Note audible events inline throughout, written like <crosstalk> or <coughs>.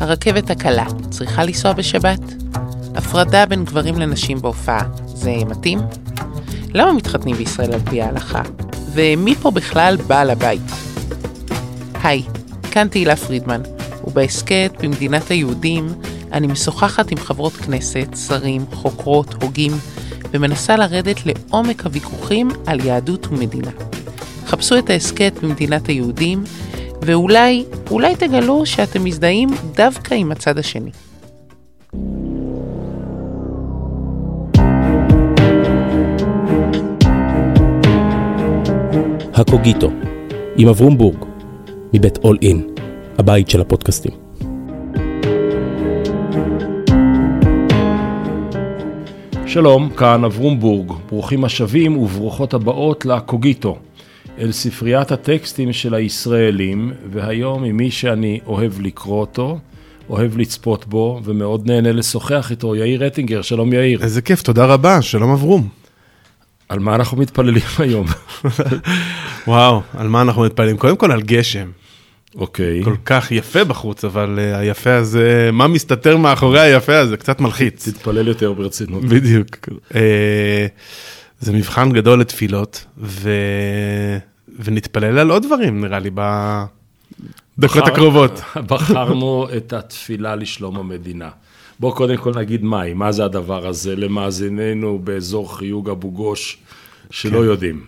הרכבת הקלה צריכה לנסוע בשבת? הפרדה בין גברים לנשים בהופעה, זה מתאים? למה מתחתנים בישראל על פי ההלכה? ומי פה בכלל בעל הבית? היי, כאן תהילה פרידמן, ובהסכת במדינת היהודים אני משוחחת עם חברות כנסת, שרים, חוקרות, הוגים, ומנסה לרדת לעומק הוויכוחים על יהדות ומדינה. חפשו את ההסכת במדינת היהודים, ואולי, אולי תגלו שאתם מזדהים דווקא עם הצד השני. הקוגיטו, עם אברום בורג, מבית אול אין, הבית של הפודקאסטים. שלום, כאן אברום בורג, ברוכים השבים וברוכות הבאות לקוגיטו, אל ספריית הטקסטים של הישראלים, והיום עם מי שאני אוהב לקרוא אותו, אוהב לצפות בו, ומאוד נהנה לשוחח איתו, יאיר רטינגר, שלום יאיר. איזה כיף, תודה רבה, שלום אברום. על מה אנחנו מתפללים <laughs> היום? וואו, על מה אנחנו מתפללים? קודם כל על גשם. אוקיי. כל כך יפה בחוץ, אבל uh, היפה הזה, מה מסתתר מאחורי היפה הזה? קצת מלחיץ. תתפלל יותר ברצינות. בדיוק. Uh, זה מבחן גדול לתפילות, ו... ונתפלל על עוד דברים, נראה לי, בדקות בחר- הקרובות. <laughs> בחרנו את התפילה לשלום המדינה. בואו קודם כל נגיד מהי, מה זה הדבר הזה למאזיננו באזור חיוג אבו גוש, שלא כן. יודעים.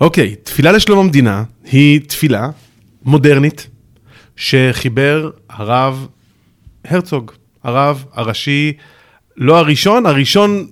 אוקיי, תפילה לשלום המדינה היא תפילה מודרנית שחיבר הרב הרצוג, הרב הראשי, לא הראשון, הראשון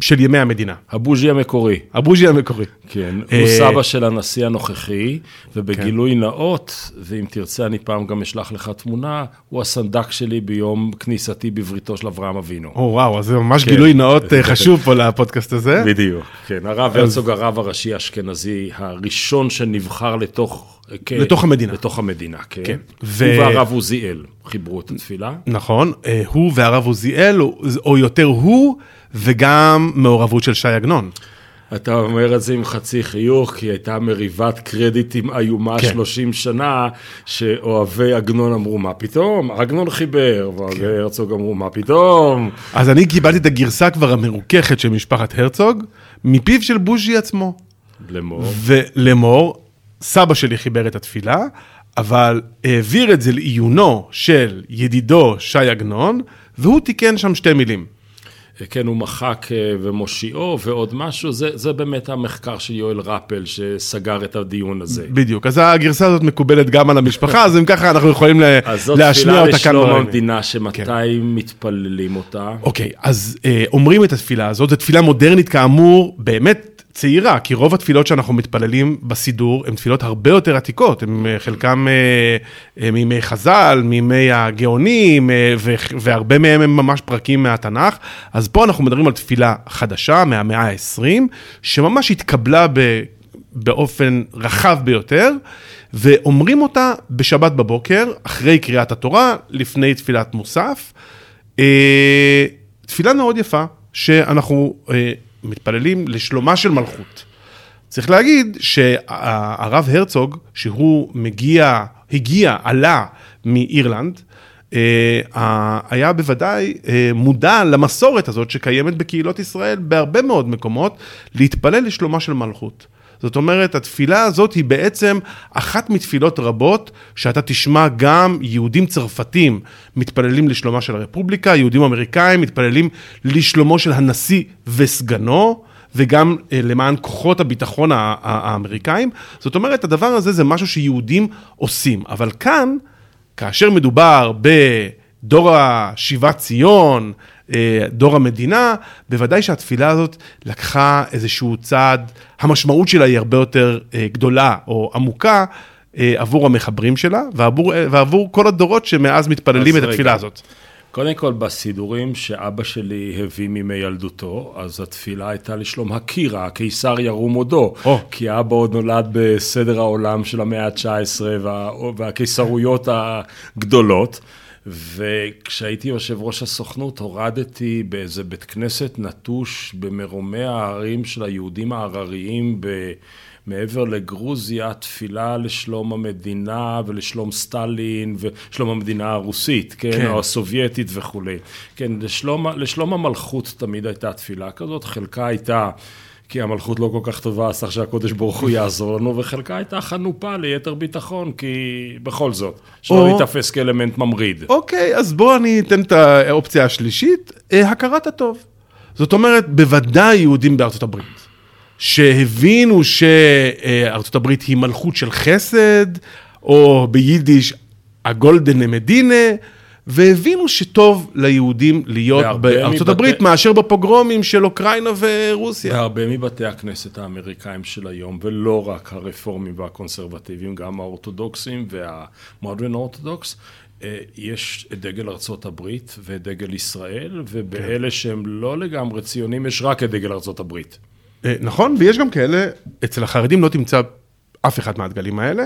של ימי המדינה, הבוז'י המקורי. הבוז'י המקורי. כן, אה, הוא סבא של הנשיא הנוכחי, ובגילוי נאות, ואם תרצה אני פעם גם אשלח לך תמונה, הוא הסנדק שלי ביום כניסתי בבריתו של אברהם אבינו. או וואו, אז זה ממש כן. גילוי נאות אה, <laughs> חשוב פה לפודקאסט הזה. בדיוק, כן, הרב הרצוג, הרב הראשי האשכנזי, הראשון שנבחר לתוך... כן, לתוך המדינה. לתוך המדינה, כן. כן. ו... הוא והרב עוזיאל חיברו את התפילה. נכון, אה, הוא והרב עוזיאל, או יותר הוא, וגם מעורבות של ש"י עגנון. אתה אומר את זה עם חצי חיוך, כי הייתה מריבת קרדיטים איומה כן. 30 שנה, שאוהבי עגנון אמרו, מה פתאום? עגנון חיבר, ואוהבי כן. הרצוג אמרו, מה פתאום? אז אני קיבלתי את הגרסה כבר המרוככת של משפחת הרצוג, מפיו של בוז'י עצמו. לאמור. ולמור, סבא שלי חיבר את התפילה, אבל העביר את זה לעיונו של ידידו ש"י עגנון, והוא תיקן שם שתי מילים. כן, הוא מחק אה, ומושיעו ועוד משהו, זה, זה באמת המחקר של יואל רפל שסגר את הדיון הזה. בדיוק, אז הגרסה הזאת מקובלת גם על המשפחה, אז אם ככה אנחנו יכולים ל- אז זאת להשמיע תפילה אותה כאן. לשלום ברעיון. המדינה, שמתי כן. מתפללים אותה? אוקיי, אז אה, אומרים את התפילה הזאת, זו תפילה מודרנית כאמור, באמת צעירה, כי רוב התפילות שאנחנו מתפללים בסידור הן תפילות הרבה יותר עתיקות, הן אה, חלקם אה, אה, מימי חז"ל, מימי הגאונים, והרבה מהם הם ממש פרקים מהתנ"ך, אז פה אנחנו מדברים על תפילה חדשה מהמאה ה-20, שממש התקבלה ב... באופן רחב ביותר, ואומרים אותה בשבת בבוקר, אחרי קריאת התורה, לפני תפילת מוסף. תפילה מאוד יפה, שאנחנו מתפללים לשלומה של מלכות. צריך להגיד שהרב הרצוג, שהוא מגיע, הגיע, עלה מאירלנד, אה, היה בוודאי אה, מודע למסורת הזאת שקיימת בקהילות ישראל בהרבה מאוד מקומות, להתפלל לשלומה של מלכות. זאת אומרת, התפילה הזאת היא בעצם אחת מתפילות רבות שאתה תשמע גם יהודים צרפתים מתפללים לשלומה של הרפובליקה, יהודים אמריקאים מתפללים לשלומו של הנשיא וסגנו. וגם אה, למען כוחות הביטחון האמריקאים. זאת אומרת, הדבר הזה זה משהו שיהודים עושים. אבל כאן, כאשר מדובר בדור השיבת ציון, דור המדינה, בוודאי שהתפילה הזאת לקחה איזשהו צעד, המשמעות שלה היא הרבה יותר אה, גדולה או עמוקה. אה, עבור המחברים שלה ועבור, אה, ועבור כל הדורות שמאז מתפללים את התפילה רגע. הזאת. קודם כל, בסידורים שאבא שלי הביא מימי ילדותו, אז התפילה הייתה לשלום הקירה, הקיסר ירום הודו. או. כי אבא עוד נולד בסדר העולם של המאה ה-19 וה, והקיסרויות הגדולות. וכשהייתי יושב ראש הסוכנות, הורדתי באיזה בית כנסת נטוש במרומי ההרים של היהודים ההרריים ב... מעבר לגרוזיה, תפילה לשלום המדינה ולשלום סטלין ושלום המדינה הרוסית, כן, כן. או הסובייטית וכולי. כן, לשלום, לשלום המלכות תמיד הייתה תפילה כזאת, חלקה הייתה... כי המלכות לא כל כך טובה, אז צריך שהקודש ברוך הוא יעזור לנו, וחלקה הייתה חנופה ליתר ביטחון, כי בכל זאת, שלא או- ייתפס כאלמנט ממריד. אוקיי, אז בואו אני אתן את האופציה השלישית, אה, הכרת הטוב. זאת אומרת, בוודאי יהודים בארצות הברית, שהבינו שארצות הברית היא מלכות של חסד, או ביידיש הגולדן מדינה, והבינו שטוב ליהודים להיות בארצות הברית מאשר בפוגרומים של אוקראינה ורוסיה. בהרבה מבתי הכנסת האמריקאים של היום, ולא רק הרפורמים והקונסרבטיביים, גם האורתודוקסים והמודרן אורתודוקס, אה, יש את דגל ארצות הברית ואת דגל ישראל, ובאלה שהם לא לגמרי ציונים, יש רק את דגל ארצות הברית. אה, נכון, ויש גם כאלה, אצל החרדים לא תמצא אף אחד מהדגלים האלה,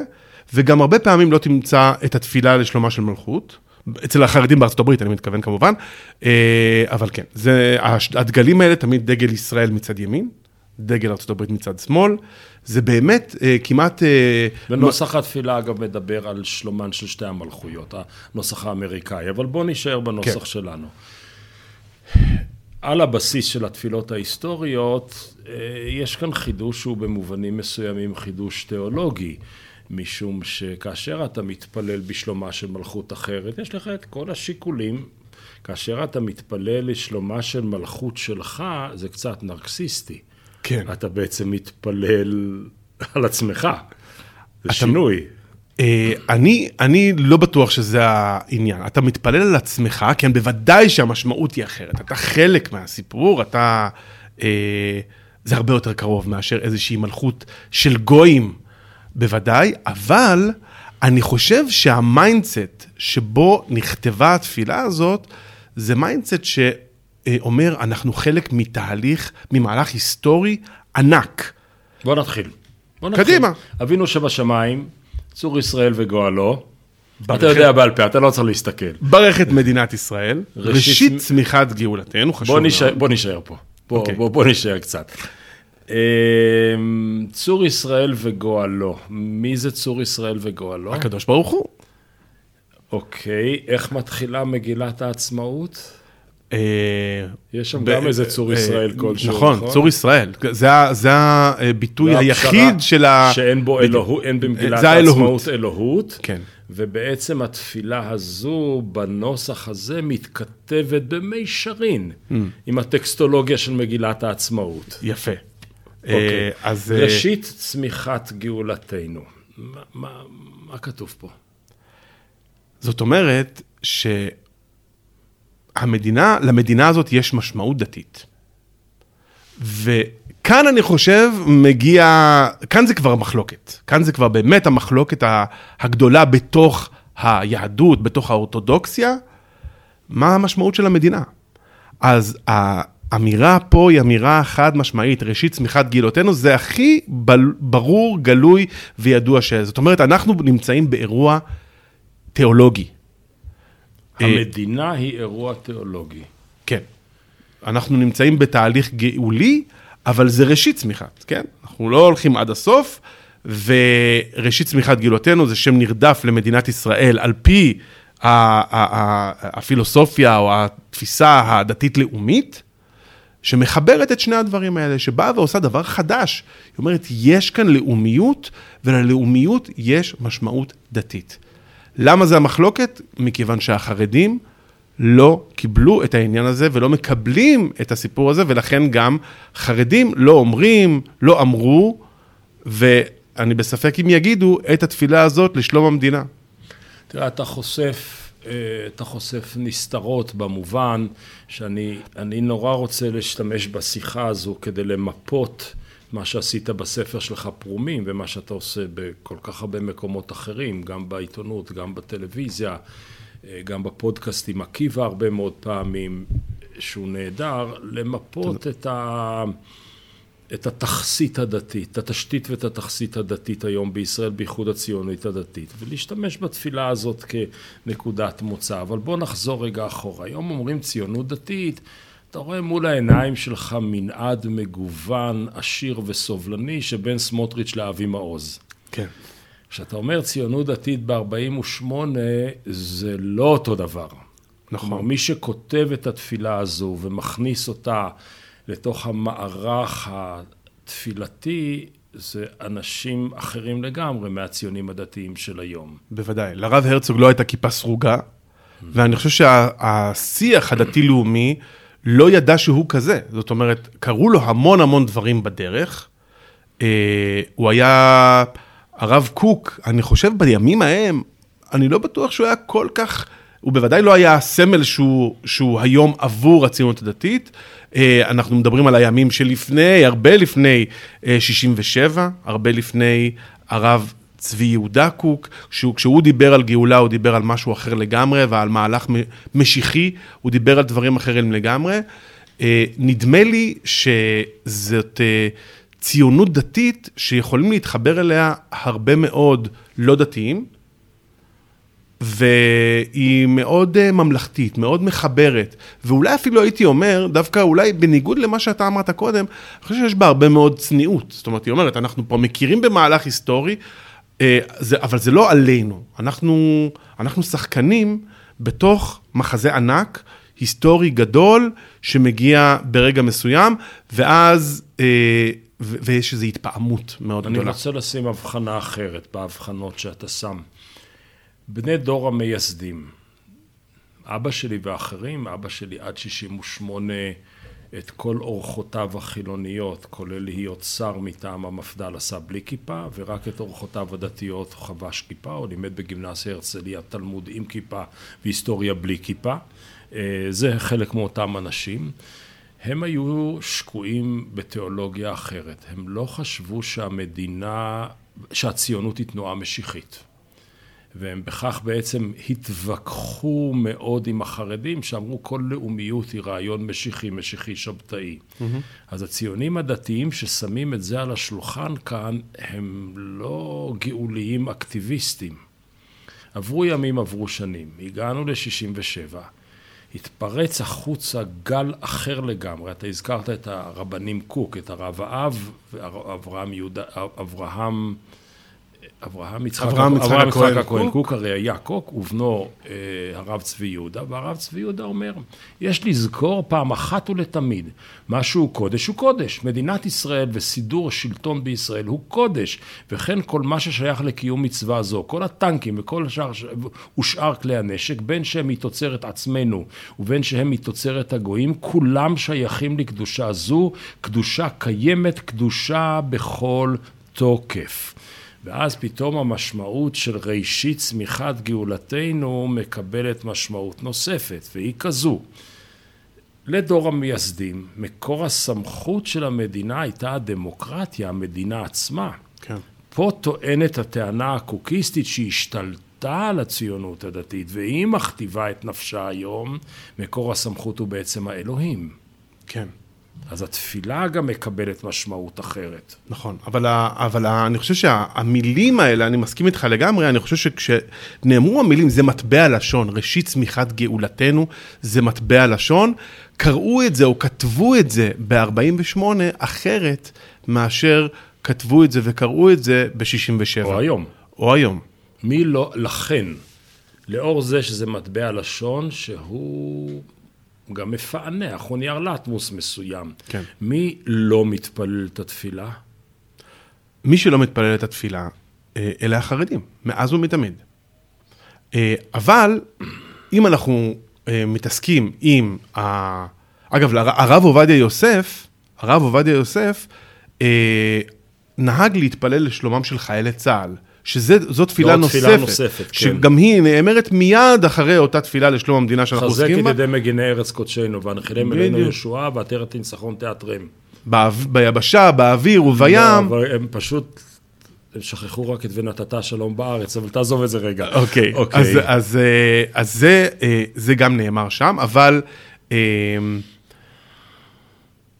וגם הרבה פעמים לא תמצא את התפילה לשלומה של מלכות. אצל החרדים בארצות הברית, אני מתכוון כמובן, אה, אבל כן, זה, הדגלים האלה תמיד דגל ישראל מצד ימין, דגל ארצות הברית מצד שמאל, זה באמת אה, כמעט... אה, ונוסח התפילה, אגב, מדבר על שלומן של שתי המלכויות, הנוסח האמריקאי, אבל בואו נישאר בנוסח כן. שלנו. על הבסיס של התפילות ההיסטוריות, יש כאן חידוש שהוא במובנים מסוימים חידוש תיאולוגי, משום שכאשר אתה מתפלל בשלומה של מלכות אחרת, יש לך את כל השיקולים. כאשר אתה מתפלל לשלומה של מלכות שלך, זה קצת נרקסיסטי. כן. אתה בעצם מתפלל על עצמך. זה שינוי. אה, אני, אני לא בטוח שזה העניין. אתה מתפלל על עצמך, כן, בוודאי שהמשמעות היא אחרת. אתה חלק מהסיפור, אתה... אה, זה הרבה יותר קרוב מאשר איזושהי מלכות של גויים, בוודאי, אבל אני חושב שה mindset שבו נכתבה התפילה הזאת, זה mindset שאומר, אנחנו חלק מתהליך, ממהלך היסטורי ענק. בוא נתחיל. בוא נתחיל. קדימה. אבינו שבשמיים, צור ישראל וגואלו. ברכת- אתה יודע בעל פה, אתה לא צריך להסתכל. ברך את מדינת ישראל, ראשית- ראשית צמיחת גאולתנו, חשוב בוא מאוד. נשאר, בוא נשאר פה. בוא, אוקיי. בוא, בוא נשאר קצת. אמ, צור ישראל וגואלו. מי זה צור ישראל וגואלו? הקדוש ברוך הוא. אוקיי, איך מתחילה מגילת העצמאות? אה, יש שם גם איזה צור אה, ישראל כלשהו, נכון, צור ישראל. זה הביטוי היחיד של ה... שאין בו. אלוהות, אין במגילת. העצמאות אלוהות. כן. ובעצם התפילה הזו, בנוסח הזה, מתכתבת במישרין Mm. עם הטקסטולוגיה של מגילת העצמאות. יפה. אוקיי. אה, אז אה, ראשית צמיחת גאולתנו. מה, מה, מה כתוב פה? זאת אומרת שהמדינה, למדינה הזאת יש משמעות דתית. וכאן אני חושב מגיע, כאן זה כבר מחלוקת. כאן זה כבר באמת המחלוקת הגדולה בתוך היהדות, בתוך האורתודוקסיה, מה המשמעות של המדינה. אז האמירה פה היא אמירה חד משמעית, ראשית צמיחת גאולותינו, זה הכי בל- ברור, גלוי וידוע ש... זאת אומרת, אנחנו נמצאים באירוע תיאולוגי. אה, המדינה היא אירוע תיאולוגי. כן. אנחנו נמצאים בתהליך גאולי, אבל זה ראשית צמיחת, כן? אנחנו לא הולכים עד הסוף, וראשית צמיחת גאולותינו זה שם נרדף למדינת ישראל על פי הפילוסופיה או התפיסה הדתית-לאומית, שמחברת את שני הדברים האלה, שבאה ועושה דבר חדש. היא אומרת, יש כאן לאומיות, וללאומיות יש משמעות דתית. למה זה המחלוקת? מכיוון שהחרדים לא קיבלו את העניין הזה ולא מקבלים את הסיפור הזה, ולכן גם חרדים לא אומרים, לא אמרו, ואני בספק אם יגידו את התפילה הזאת לשלום המדינה. תראה, אתה חושף, אתה חושף נסתרות במובן שאני אני נורא רוצה להשתמש בשיחה הזו כדי למפות מה שעשית בספר שלך פרומים ומה שאתה עושה בכל כך הרבה מקומות אחרים, גם בעיתונות, גם בטלוויזיה, אה, גם בפודקאסט עם עקיבא הרבה מאוד פעמים, שהוא נהדר, למפות את ה... את התכסית הדתית, את התשתית ואת התכסית הדתית היום בישראל, בייחוד הציונית הדתית, ולהשתמש בתפילה הזאת כנקודת מוצא. אבל בואו נחזור רגע אחורה. היום אומרים ציונות דתית, אתה רואה מול העיניים שלך מנעד מגוון, עשיר וסובלני, שבין סמוטריץ' לאבי מעוז. כן. כשאתה אומר ציונות דתית ב-48, זה לא אותו דבר. נכון. כלומר, מי שכותב את התפילה הזו ומכניס אותה לתוך המערך התפילתי, זה אנשים אחרים לגמרי מהציונים הדתיים של היום. בוודאי. לרב הרצוג לא הייתה כיפה סרוגה, ואני חושב שהשיח הדתי-לאומי לא ידע שהוא כזה. זאת אומרת, קרו לו המון המון דברים בדרך. אה, הוא היה, הרב קוק, אני חושב בימים ההם, אני לא בטוח שהוא היה כל כך, הוא בוודאי לא היה הסמל שהוא, שהוא היום עבור הציונות הדתית. אה, אנחנו מדברים על הימים שלפני, הרבה לפני אה, 67, הרבה לפני הרב צבי יהודה קוק, כשהוא, כשהוא דיבר על גאולה, הוא דיבר על משהו אחר לגמרי, ועל מהלך משיחי, הוא דיבר על דברים אחרים לגמרי. אה, נדמה לי שזאת אה, ציונות דתית שיכולים להתחבר אליה הרבה מאוד לא דתיים, והיא מאוד אה, ממלכתית, מאוד מחברת, ואולי אפילו הייתי אומר, דווקא אולי בניגוד למה שאתה אמרת קודם, אני חושב שיש בה הרבה מאוד צניעות. זאת אומרת, היא אומרת, אנחנו פה מכירים במהלך היסטורי, אה, זה, אבל זה לא עלינו. אנחנו, אנחנו שחקנים בתוך מחזה ענק, היסטורי גדול, שמגיע ברגע מסוים, ואז, אה, ויש איזו התפעמות מאוד אני גדולה. רוצה לשים הבחנה אחרת בהבחנות שאתה שם. בני דור המייסדים, אבא שלי ואחרים, אבא שלי עד 68 את כל אורחותיו החילוניות, כולל להיות שר מטעם המפד"ל, עשה בלי כיפה, ורק את אורחותיו הדתיות חבש כיפה, הוא לימד בגימנסיה הרצליה תלמוד עם כיפה והיסטוריה בלי כיפה. אה, זה חלק מאותם אנשים. הם היו שקועים בתיאולוגיה אחרת. הם לא חשבו שהמדינה, שהציונות היא תנועה משיחית. והם בכך בעצם התווכחו מאוד עם החרדים, שאמרו כל לאומיות היא רעיון משיחי, משיחי שבתאי. Mm-hmm. אז הציונים הדתיים ששמים את זה על השולחן כאן, הם לא גאוליים אקטיביסטים. עברו ימים, עברו שנים. הגענו ל-67. התפרץ החוצה גל אחר לגמרי. אתה הזכרת את הרבנים קוק, את הרב האב, ואברהם יהודה, אברהם... אברהם יצחק, אברהם יצחק אברהם יצחק הכהן קוק. קוק הרי היה קוק, ובנו אה, הרב צבי יהודה, והרב צבי יהודה אומר, יש לזכור פעם אחת ולתמיד, מה שהוא קודש הוא קודש. מדינת ישראל וסידור השלטון בישראל הוא קודש, וכן כל מה ששייך לקיום מצווה זו, כל הטנקים וכל השאר, ושאר כלי הנשק, בין שהם מתוצרת עצמנו ובין שהם מתוצרת הגויים, כולם שייכים לקדושה זו, קדושה קיימת, קדושה בכל תוקף. ואז פתאום המשמעות של ראשית צמיחת גאולתנו מקבלת משמעות נוספת, והיא כזו. לדור המייסדים, מקור הסמכות של המדינה הייתה הדמוקרטיה, המדינה עצמה. כן. פה טוענת הטענה הקוקיסטית שהשתלטה על הציונות הדתית, והיא מכתיבה את נפשה היום, מקור הסמכות הוא בעצם האלוהים. כן. אז התפילה גם מקבלת משמעות אחרת. נכון, אבל, ה, אבל ה, אני חושב שהמילים האלה, אני מסכים איתך לגמרי, אני חושב שכשנאמרו המילים, זה מטבע לשון, ראשית צמיחת גאולתנו, זה מטבע לשון, קראו את זה או כתבו את זה ב-48 אחרת מאשר כתבו את זה וקראו את זה ב-67. או היום. או היום. מי לא, לכן, לאור זה שזה מטבע לשון, שהוא גם מפענח, הוא נייר לטמוס מסוים. כן. מי לא מתפלל את התפילה? מי שלא מתפלל את התפילה, אה, אלה החרדים, מאז ומתמיד. אה, אבל אם אנחנו אה, מתעסקים עם, ה... אגב, הרב עובדיה יוסף, הרב עובדיה יוסף, נהג להתפלל לשלומם של חיילי צה"ל, שזו תפילה נוספת, תפילה נוספת, כן. שגם היא נאמרת מיד אחרי אותה תפילה לשלום המדינה שאנחנו חזק עוסקים בה, ידי מגיני ארץ קודשנו, והנחילם אלינו. ישועה, ועטרת ניצחון תיאטרם. ביבשה, באוויר לא, ובים. אבל הם פשוט, הם שכחו רק את ונתת שלום בארץ, אבל תעזוב את זה רגע. אוקיי, אוקיי. אז, אז, אה, אז זה, אה, זה גם נאמר שם, אבל אה,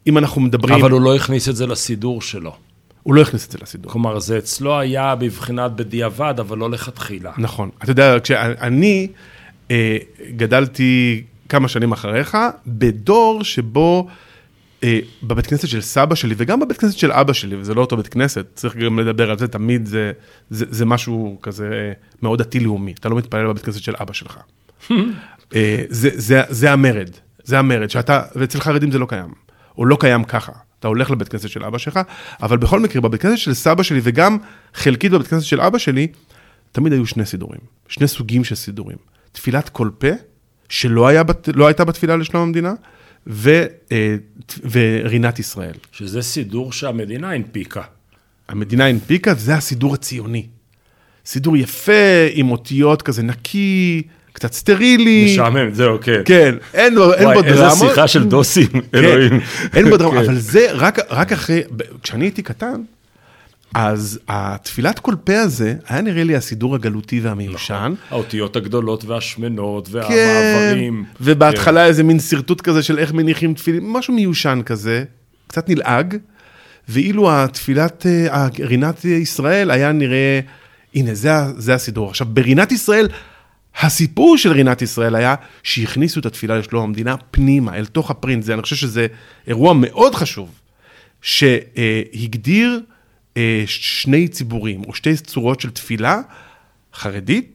אם אנחנו מדברים, אבל הוא לא הכניס את זה לסידור שלו. הוא לא הכניס את זה לסידור. כלומר, זה אצלו היה בבחינת בדיעבד, אבל לא לכתחילה. נכון. אתה יודע, כשאני אה, גדלתי כמה שנים אחריך, בדור שבו אה, בבית כנסת של סבא שלי וגם בבית כנסת של אבא שלי, וזה לא אותו בית כנסת, צריך גם לדבר על זה, תמיד זה, זה, זה משהו כזה אה, מאוד דתי-לאומי, אתה לא מתפלל בבית כנסת של אבא שלך. <laughs> אה, זה, זה, זה המרד, זה המרד, שאתה, ואצל חרדים זה לא קיים, או לא קיים ככה. אתה הולך לבית כנסת של אבא שלך, אבל בכל מקרה, בבית כנסת של סבא שלי, וגם חלקית בבית כנסת של אבא שלי, תמיד היו שני סידורים, שני סוגים של סידורים. תפילת כל פה, שלא היה, בת- לא הייתה בתפילה לשלום המדינה, ו, אה, ורינת ישראל. שזה סידור שהמדינה הנפיקה. המדינה הנפיקה, זה הסידור הציוני. סידור יפה, עם אותיות כזה נקי, קצת סטרילי. משעמם, זהו, כן. כן, אין, לו- אין בו וואי, דרמה. איזה שיחה של דוסים, אלוהים. כן, אין בו דרמה, כן. אבל זה רק, רק אחרי, כשאני הייתי קטן, אז התפילת כל פה הזה היה נראה לי הסידור הגלותי והמיושן. האותיות הגדולות והשמנות כן, והמעברים. ובהתחלה איזה מין שרטוט כזה של איך מניחים תפילין, משהו מיושן כזה, קצת נלעג, ואילו התפילת, אה, רינת ישראל היה נראה, הנה, זה, זה הסידור. עכשיו, ברינת ישראל, הסיפור של רינת ישראל היה שהכניסו את התפילה לשלום המדינה פנימה, אל תוך הפרינט. זה, אני חושב שזה אירוע מאוד חשוב, שהגדיר אה, שני ציבורים, או שתי צורות של תפילה, חרדית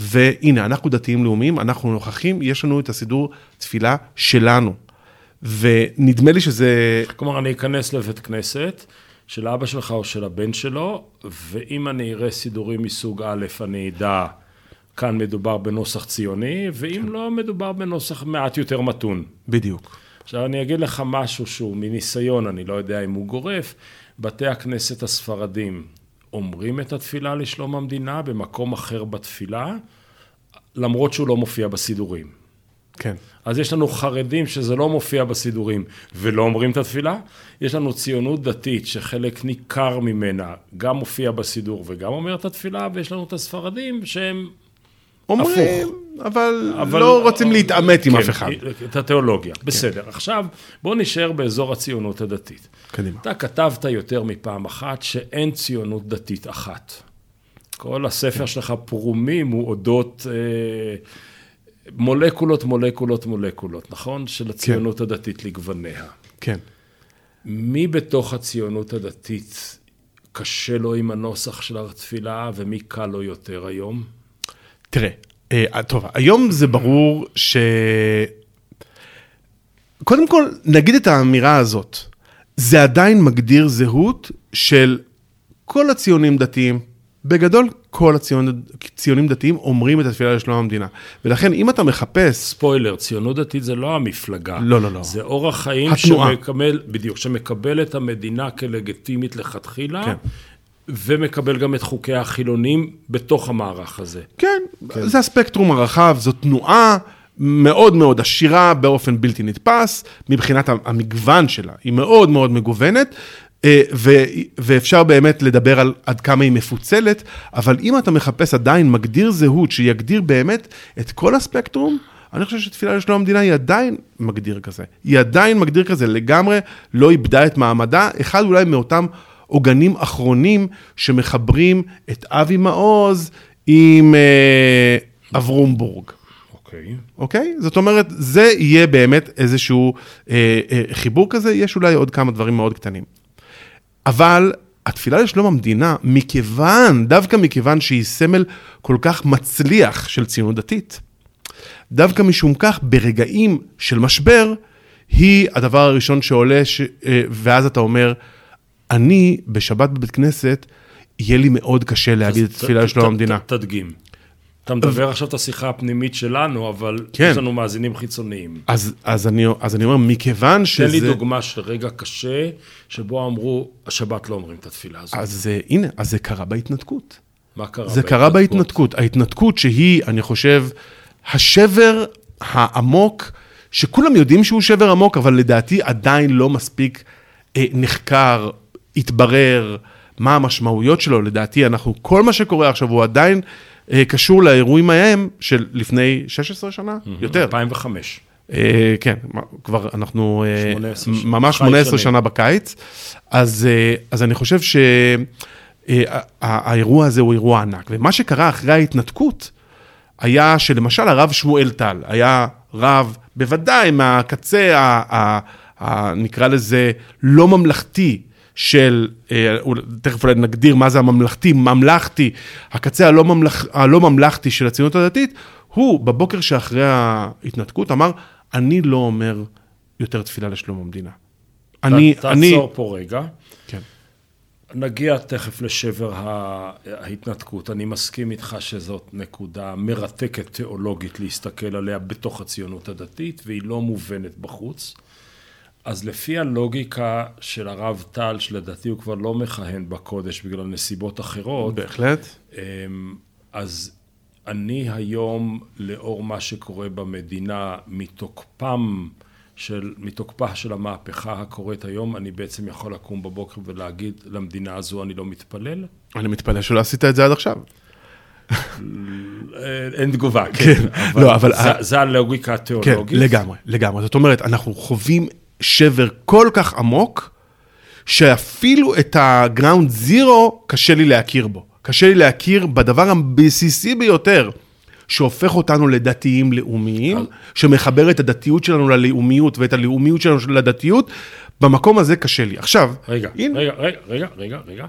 והנה, אנחנו דתיים לאומיים, אנחנו נוכחים, יש לנו את הסידור תפילה שלנו. ונדמה לי שזה... כלומר, אני אכנס לבית כנסת של אבא שלך או של הבן שלו, ואם אני אראה סידורים מסוג א', אני אדע, כאן מדובר בנוסח ציוני, ואם לא, מדובר בנוסח מעט יותר מתון. בדיוק. עכשיו, אני אגיד לך משהו שהוא מניסיון, אני לא יודע אם הוא גורף. בתי הכנסת הספרדים אומרים את התפילה לשלום המדינה במקום אחר בתפילה, למרות שהוא לא מופיע בסידורים. כן. אז יש לנו חרדים שזה לא מופיע בסידורים ולא אומרים את התפילה. יש לנו ציונות דתית שחלק ניכר ממנה גם מופיע בסידור וגם אומר את התפילה, ויש לנו את הספרדים שהם... אומרים, אבל, אבל- לא רוצים להתעמת עם כן, אף אחד. את התיאולוגיה. בסדר. עכשיו, בואו נשאר באזור הציונות הדתית. קדימה. אתה כתבת יותר מפעם אחת שאין ציונות דתית אחת. כל הספר כן. שלך פרומים הוא אודות אה, מולקולות, מולקולות, מולקולות, נכון? של הציונות הדתית לגווניה. כן. מי בתוך הציונות הדתית קשה לו עם הנוסח של התפילה, ומי קל לו יותר היום? תראה, אה, טוב, היום זה ברור ש... קודם כל, נגיד את האמירה הזאת. זה עדיין מגדיר זהות של כל הציונים דתיים. בגדול, כל הציונים, ציונים דתיים אומרים את התפילה לשלום המדינה. ולכן, אם אתה מחפש... ספוילר, ציונות דתית זה לא המפלגה. לא, לא, לא. זה אורח חיים התנועה. שמקבל, בדיוק, שמקבל את המדינה כלגיטימית לכתחילה, כן. ומקבל גם את חוקי החילונים בתוך המערך הזה. כן, כן, זה הספקטרום הרחב, זו תנועה מאוד מאוד עשירה באופן בלתי נתפס, מבחינת המגוון שלה, היא מאוד מאוד מגוונת, אה, ו- ואפשר באמת לדבר על עד כמה היא מפוצלת, אבל אם אתה מחפש עדיין מגדיר זהות שיגדיר באמת את כל הספקטרום, אני חושב שתפילה לשלום המדינה היא עדיין מגדיר כזה. היא עדיין מגדיר כזה, לגמרי לא איבדה את מעמדה, אחד אולי מאותם עוגנים אחרונים שמחברים את אבי מעוז עם אה, אברום בורג. אוקיי. אוקיי? זאת אומרת, זה יהיה באמת איזשהו אה, אה, חיבור כזה, יש אולי עוד כמה דברים מאוד קטנים. אבל התפילה לשלום המדינה, מכיוון, דווקא מכיוון שהיא סמל כל כך מצליח של ציונות דתית, דווקא משום כך, ברגעים של משבר, היא הדבר הראשון שעולה, ש... אה, ואז אתה אומר, אני בשבת בבית כנסת, יהיה לי מאוד קשה להגיד את התפילה לשלום המדינה. תדגים. אתה מדבר עכשיו את השיחה הפנימית שלנו, אבל כן. יש לנו מאזינים חיצוניים. אז, אז, אני, אז אני אומר, מכיוון תן שזה... לי דוגמה של רגע קשה, שבו אמרו, השבת לא אומרים את התפילה הזאת. אז אה, הנה, אז זה קרה בהתנתקות. מה קרה? זה קרה בהתנתקות. ההתנתקות שהיא, אני חושב, השבר העמוק, שכולם יודעים שהוא שבר עמוק, אבל לדעתי עדיין לא מספיק אה, נחקר, התברר, מה המשמעויות שלו. לדעתי, אנחנו, כל מה שקורה עכשיו הוא עדיין אה, קשור לאירועים ההם של לפני 16 שנה, יותר. 2005. אה, כן, כבר אנחנו אה, 18 ש- ממש חי 18 שנים. שנה בקיץ, אז, אה, אז אני חושב שהאירוע הזה הוא אירוע ענק, ומה שקרה אחרי ההתנתקות, היה שלמשל הרב שמואל טל היה רב, בוודאי מהקצה, ה, ה, ה, נקרא לזה, לא ממלכתי של, אה, תכף אולי נגדיר מה זה הממלכתי, ממלכתי, הקצה הלא, ממלכ, הלא ממלכתי של הציונות הדתית, הוא בבוקר שאחרי ההתנתקות אמר, אני לא אומר יותר תפילה לשלום המדינה. אני, אני... תעצור פה רגע. כן. נגיע תכף לשבר ההתנתקות. אני מסכים איתך שזאת נקודה מרתקת תיאולוגית להסתכל עליה בתוך הציונות הדתית, והיא לא מובנת בחוץ. אז לפי הלוגיקה של הרב טל, שלדעתי הוא כבר לא מכהן בקודש בגלל נסיבות אחרות. בהחלט. אמ, אז אני היום, לאור מה שקורה במדינה, מתוקפם של, מתוקפה של המהפכה הקורית היום, אני בעצם יכול לקום בבוקר ולהגיד למדינה הזו אני לא מתפלל? אני מתפלל שלא עשית את זה עד עכשיו. אין תגובה, כן, כן אבל, לא, אבל זה, זה הלוגיקה התיאולוגית. כן, לגמרי, לגמרי. זאת אומרת, אנחנו חווים שבר כל כך עמוק, שאפילו את הגראונד זירו קשה לי להכיר בו. קשה לי להכיר בדבר הבסיסי ביותר. שהופך אותנו לדתיים לאומיים, שמחבר את הדתיות שלנו ללאומיות ואת הלאומיות שלנו לדתיות, במקום הזה קשה לי. עכשיו, רגע, הנה. רגע, רגע, רגע, רגע, רגע.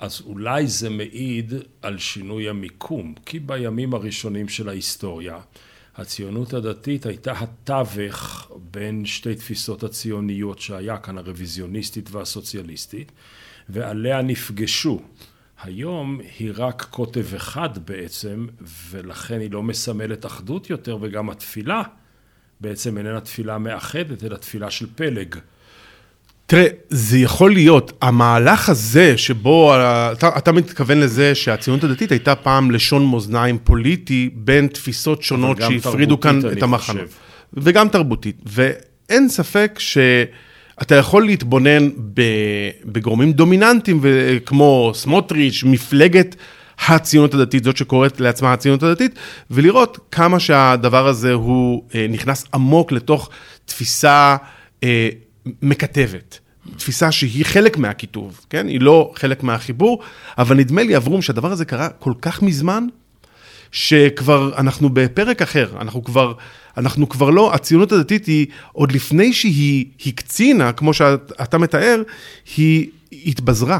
אז אולי זה מעיד על שינוי המיקום, כי בימים הראשונים של ההיסטוריה, הציונות הדתית הייתה התווך בין שתי תפיסות הציוניות שהיה כאן, הרוויזיוניסטית והסוציאליסטית, ועליה נפגשו היום היא רק קוטב אחד בעצם, ולכן היא לא מסמלת אחדות יותר, וגם התפילה בעצם איננה תפילה מאחדת, אלא תפילה של פלג. תראה, זה יכול להיות, המהלך הזה שבו, אתה, אתה מתכוון לזה שהציונות הדתית הייתה פעם לשון מאזניים פוליטי בין תפיסות שונות שהפרידו כאן את המחנות. וגם תרבותית. ואין ספק ש... אתה יכול להתבונן בגורמים דומיננטיים כמו סמוטריץ', מפלגת הציונות הדתית, זאת שקוראת לעצמה הציונות הדתית, ולראות כמה שהדבר הזה הוא אה, נכנס עמוק לתוך תפיסה אה, מקטבת. תפיסה שהיא חלק מהכיתוב, כן? היא לא חלק מהחיבור, אבל נדמה לי, אברום, שהדבר הזה קרה כל כך מזמן, שכבר אנחנו בפרק אחר, אנחנו כבר, אנחנו כבר לא, הציונות הדתית היא, עוד לפני שהיא הקצינה, כמו שאתה מתאר, היא התבזרה.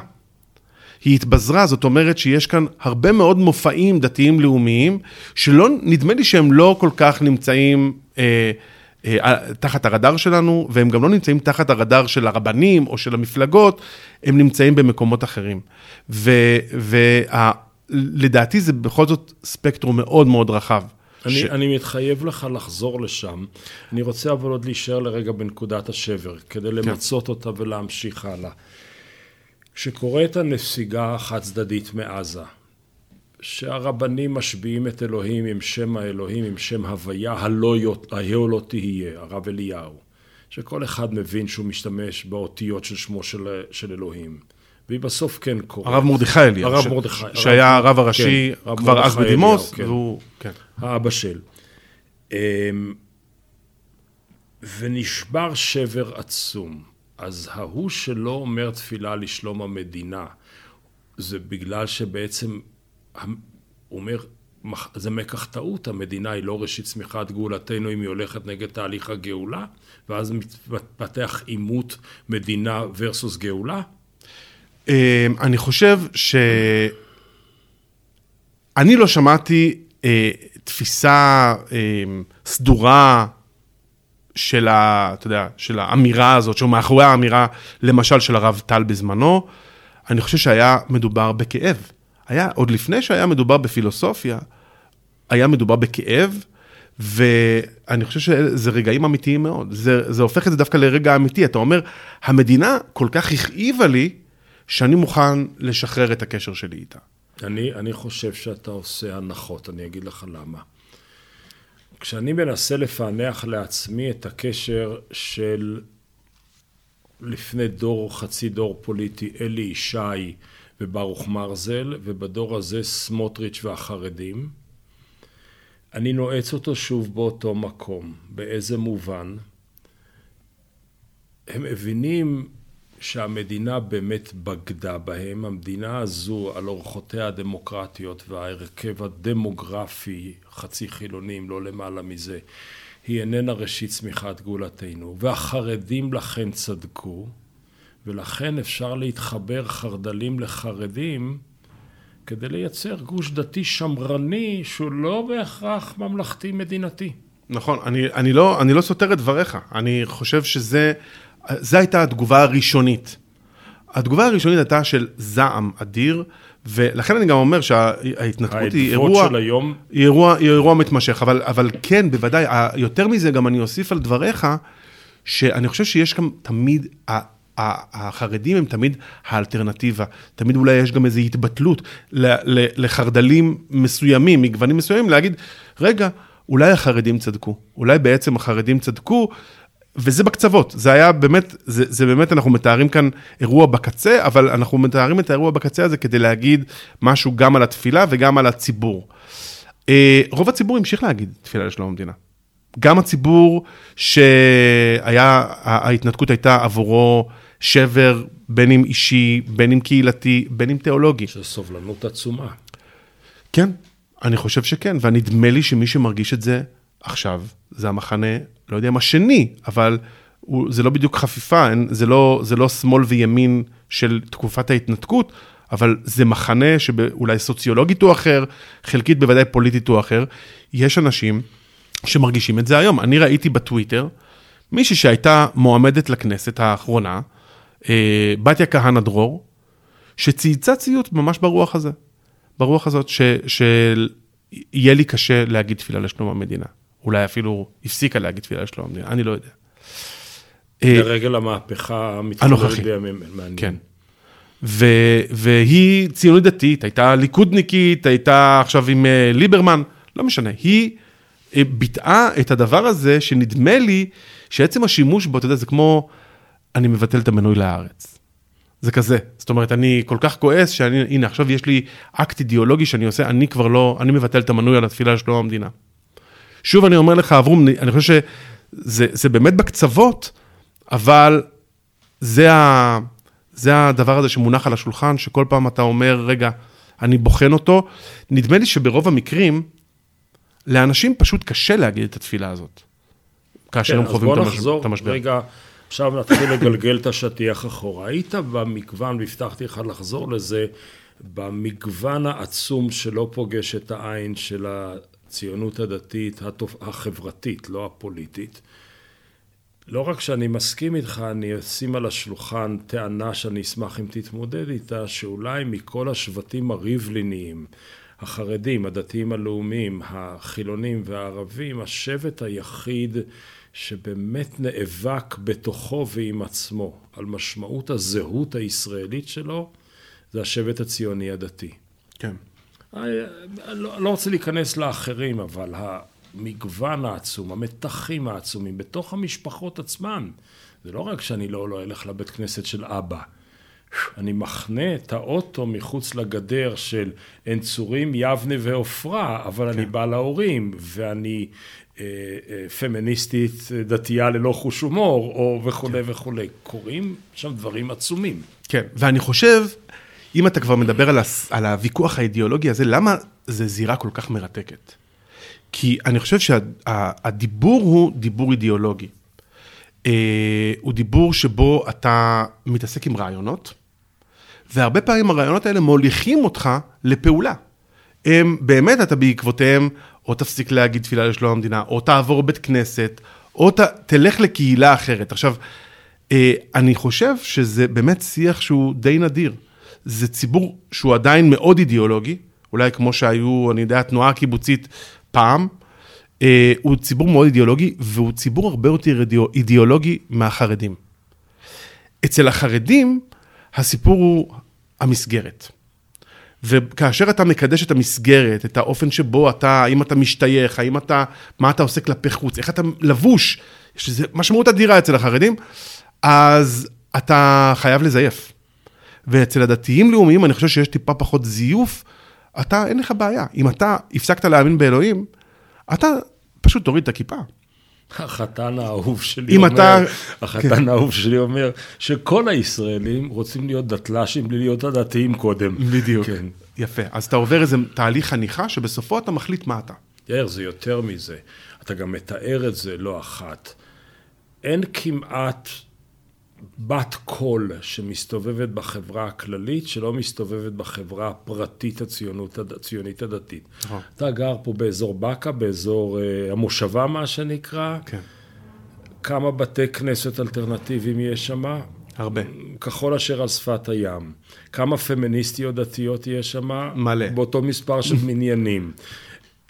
היא התבזרה, זאת אומרת שיש כאן הרבה מאוד מופעים דתיים לאומיים, שלא, נדמה לי שהם לא כל כך נמצאים אה, תחת הרדאר שלנו, והם גם לא נמצאים תחת הרדאר של הרבנים או של המפלגות, הם נמצאים במקומות אחרים. וה... לדעתי זה בכל זאת ספקטרום מאוד מאוד רחב. אני, ש... אני מתחייב לך לחזור לשם. אני רוצה אבל עוד להישאר לרגע בנקודת השבר, כדי כן. למצות אותה ולהמשיך הלאה. כשקורית הנסיגה החד צדדית מעזה, שהרבנים משביעים את אלוהים עם שם האלוהים, עם שם הוויה, הלא לא תהיה, הרב אליהו, שכל אחד מבין שהוא משתמש באותיות של שמו של, של אלוהים. והיא בסוף כן קורית. הרב מרדכי אליהו. הרב מרדכי. שהיה הרב הראשי כן, כבר אז בדימוס, כן. והוא, כן. האבא של. אמ, ונשבר שבר עצום. אז ההוא שלא אומר תפילה לשלום המדינה, זה בגלל שבעצם, הוא אומר, זה מקח טעות, המדינה היא לא ראשית צמיחת גאולתנו אם היא הולכת נגד תהליך הגאולה, ואז מתפתח עימות מדינה versus גאולה. אמ, אני חושב ש... אני לא שמעתי אה, תפיסה אה, סדורה של, ה, אתה יודע, של האמירה הזאת, שמאחורי האמירה, למשל, של הרב טל בזמנו, אני חושב שהיה מדובר בכאב. היה, עוד לפני שהיה מדובר בפילוסופיה, היה מדובר בכאב, ואני חושב שזה רגעים אמיתיים מאוד. זה, זה הופך את זה דווקא לרגע אמיתי. אתה אומר, המדינה כל כך הכאיבה לי, שאני מוכן לשחרר את הקשר שלי איתה. אני, אני חושב שאתה עושה הנחות, אני אגיד לך למה. כשאני מנסה לפענח לעצמי את הקשר של לפני דור, חצי דור פוליטי, אלי ישי וברוך מרזל, ובדור הזה סמוטריץ' והחרדים, אני נועץ אותו שוב באותו מקום. באיזה מובן? הם מבינים שהמדינה באמת בגדה בהם. המדינה הזו, על אורחותיה הדמוקרטיות וההרכב הדמוגרפי, חצי חילונים, לא למעלה מזה, היא איננה ראשית צמיחת גאולתנו. והחרדים לכן צדקו, ולכן אפשר להתחבר חרד"לים לחרדים כדי לייצר גוש דתי שמרני שהוא לא בהכרח ממלכתי מדינתי. נכון, אני, אני, לא, אני לא סותר את דבריך, אני חושב שזה, זו הייתה התגובה הראשונית. התגובה הראשונית הייתה של זעם אדיר, ולכן אני גם אומר שההתנתקות היא אירוע, של היום... היא אירוע, היא אירוע מתמשך, אבל, אבל כן, בוודאי, יותר מזה גם אני אוסיף על דבריך, שאני חושב שיש גם תמיד, החרדים הם תמיד האלטרנטיבה, תמיד אולי יש גם איזו התבטלות לחרד"לים מסוימים, מגוונים מסוימים, להגיד, רגע, אולי החרדים צדקו, אולי בעצם החרדים צדקו, וזה בקצוות, זה היה באמת, זה, זה באמת, אנחנו מתארים כאן אירוע בקצה, אבל אנחנו מתארים את האירוע בקצה הזה כדי להגיד משהו גם על התפילה וגם על הציבור. אה, רוב הציבור המשיך להגיד תפילה לשלום המדינה. גם הציבור שהיה, ההתנתקות הייתה עבורו שבר, בין אם אישי, בין אם קהילתי, בין אם תיאולוגי. של סובלנות עצומה. כן, אני חושב שכן, ונדמה לי שמי שמרגיש את זה עכשיו, זה המחנה, לא יודע אם השני, אבל הוא, זה לא בדיוק חפיפה, אין, זה, לא, זה לא שמאל וימין של תקופת ההתנתקות, אבל זה מחנה שאולי סוציולוגית הוא אחר, חלקית בוודאי פוליטית הוא אחר. יש אנשים שמרגישים את זה היום. אני ראיתי בטוויטר מישהי שהייתה מועמדת לכנסת האחרונה, בתיה כהנא דרור, שצייצה ציות ממש ברוח הזה. ברוח הזאת שיהיה לי קשה להגיד תפילה לשלום המדינה. אולי אפילו הפסיקה להגיד תפילה לשלום המדינה, אני לא יודע. אה, לרגל המהפכה המתחוללת בימים, מעניין. כן. ו- והיא ציונית דתית, הייתה ליכודניקית, הייתה עכשיו עם אה, ליברמן, לא משנה. היא ביטאה את הדבר הזה שנדמה לי שעצם השימוש בו, אתה יודע, זה כמו, אני מבטל את המנוי לארץ. זה כזה. זאת אומרת, אני כל כך כועס שאני, הנה, עכשיו יש לי אקט אידיאולוגי שאני עושה, אני כבר לא, אני מבטל את המנוי על התפילה לשלום המדינה. שוב, אני אומר לך, אברום, אני חושב שזה באמת בקצוות, אבל זה, ה, זה הדבר הזה שמונח על השולחן, שכל פעם אתה אומר, רגע, אני בוחן אותו. נדמה לי שברוב המקרים, לאנשים פשוט קשה להגיד את התפילה הזאת, כאשר כן, הם חווים את המשבר. אז בוא נחזור רגע עכשיו נתחיל לגלגל את השטיח אחורה. היית במגוון, והבטחתי לך לחזור לזה, במגוון העצום שלא פוגש את העין של הציונות הדתית, החברתית, לא הפוליטית. לא רק שאני מסכים איתך, אני אשים על השולחן טענה שאני אשמח אם תתמודד איתה, שאולי מכל השבטים הריבליניים, החרדים, הדתיים הלאומיים, החילונים והערבים, השבט היחיד שבאמת נאבק בתוכו ועם עצמו על משמעות הזהות הישראלית שלו, זה השבט הציוני הדתי. כן. אני לא, לא רוצה להיכנס לאחרים, אבל המגוון העצום, המתחים העצומים בתוך המשפחות עצמן, זה לא רק שאני לא, לא אלך לבית כנסת של אבא. אני מחנה את האוטו מחוץ לגדר של עין צורים, יבנה ועופרה, אבל כן. אני בא להורים, ואני פמיניסטית דתייה ללא חוש הומור, או וכולי כן. וכולי. קורים שם דברים עצומים. כן, ואני חושב, אם אתה כבר מדבר על, הס, על הוויכוח האידיאולוגי הזה, למה זו זירה כל כך מרתקת? כי אני חושב שהדיבור שה, הוא דיבור אידיאולוגי. אה, הוא דיבור שבו אתה מתעסק עם רעיונות, והרבה פעמים הרעיונות האלה מוליכים אותך לפעולה. הם באמת, אתה בעקבותיהם או תפסיק להגיד תפילה לשלום המדינה, או תעבור בית כנסת, או ת, תלך לקהילה אחרת. עכשיו, אה, אני חושב שזה באמת שיח שהוא די נדיר. זה ציבור שהוא עדיין מאוד אידיאולוגי, אולי כמו שהיו, אני יודע, התנועה הקיבוצית פעם. אה, הוא ציבור מאוד אידיאולוגי, והוא ציבור הרבה יותר אידיאולוגי מהחרדים. אצל החרדים, הסיפור הוא המסגרת. וכאשר אתה מקדש את המסגרת, את האופן שבו אתה, האם אתה משתייך, האם אתה, מה אתה עושה כלפי חוץ, איך אתה לבוש, יש לזה משמעות אדירה אצל החרדים, אז אתה חייב לזייף. ואצל הדתיים לאומיים, אני חושב שיש טיפה פחות זיוף, אתה, אין לך בעיה. אם אתה הפסקת להאמין באלוהים, אתה פשוט תוריד את הכיפה. החתן האהוב שלי אומר, אתה- החתן האהוב שלי אומר שכל הישראלים רוצים להיות דתל"שים בלי להיות הדתיים קודם. בדיוק. כן. יפה. אז אתה עובר איזה תהליך חניכה, שבסופו אתה מחליט מה אתה. יאיר, זה יותר מזה. אתה גם מתאר את זה לא אחת. אין כמעט בת קול שמסתובבת בחברה הכללית, שלא מסתובבת בחברה הפרטית הציונות, הציונית הדתית. נכון. אתה גר פה באזור באקה, באזור אה, המושבה, מה שנקרא. כן. כמה בתי כנסת אלטרנטיביים יש שם? הרבה. כחול אשר על שפת הים. כמה פמיניסטיות דתיות יש שם? מלא. באותו מספר של מניינים.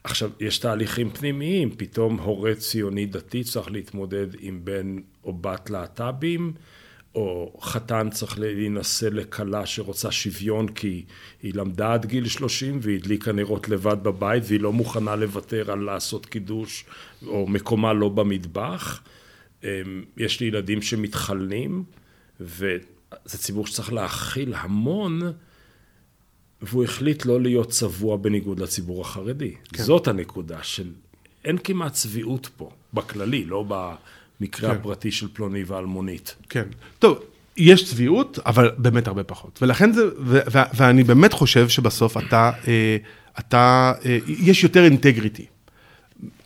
עכשיו, יש תהליכים פנימיים, פתאום הורה ציוני דתי צריך להתמודד עם בן או בת להט"בים, או חתן צריך להינשא לכלה שרוצה שוויון כי היא למדה עד גיל 30 והדליקה נרות לבד בבית והיא לא מוכנה לוותר על לעשות קידוש או מקומה לא במטבח. אמ, יש לי ילדים שמתחלנים, וזה ציבור שצריך להכיל המון, והוא החליט לא להיות צבוע בניגוד לציבור החרדי. כן. זאת הנקודה של... אין כמעט צביעות פה, בכללי, לא במקרה כן. כן. הפרטי של פלוני ואלמונית. כן. טוב, יש צביעות, אבל באמת הרבה פחות. ולכן זה, ו- ו- ואני באמת חושב שבסוף אתה, אה, אתה, אה, יש יותר אינטגריטי.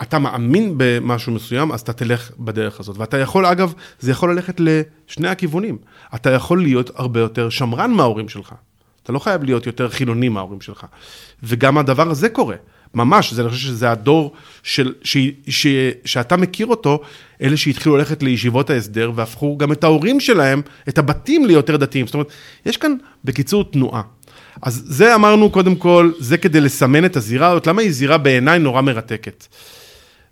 אתה מאמין במשהו מסוים, אז אתה תלך בדרך הזאת. ואתה יכול, אגב, זה יכול ללכת לשני הכיוונים. אתה יכול להיות הרבה יותר שמרן מההורים שלך. אתה לא חייב להיות יותר חילוני מההורים שלך. וגם הדבר הזה קורה. ממש, זה, אני חושב שזה הדור של, ש, ש, שאתה מכיר אותו, אלה שהתחילו ללכת לישיבות ההסדר והפכו גם את ההורים שלהם, את הבתים ליותר דתיים. זאת אומרת, יש כאן בקיצור תנועה. אז זה אמרנו קודם כל, זה כדי לסמן את הזירה הזאת, למה היא זירה בעיניי נורא מרתקת.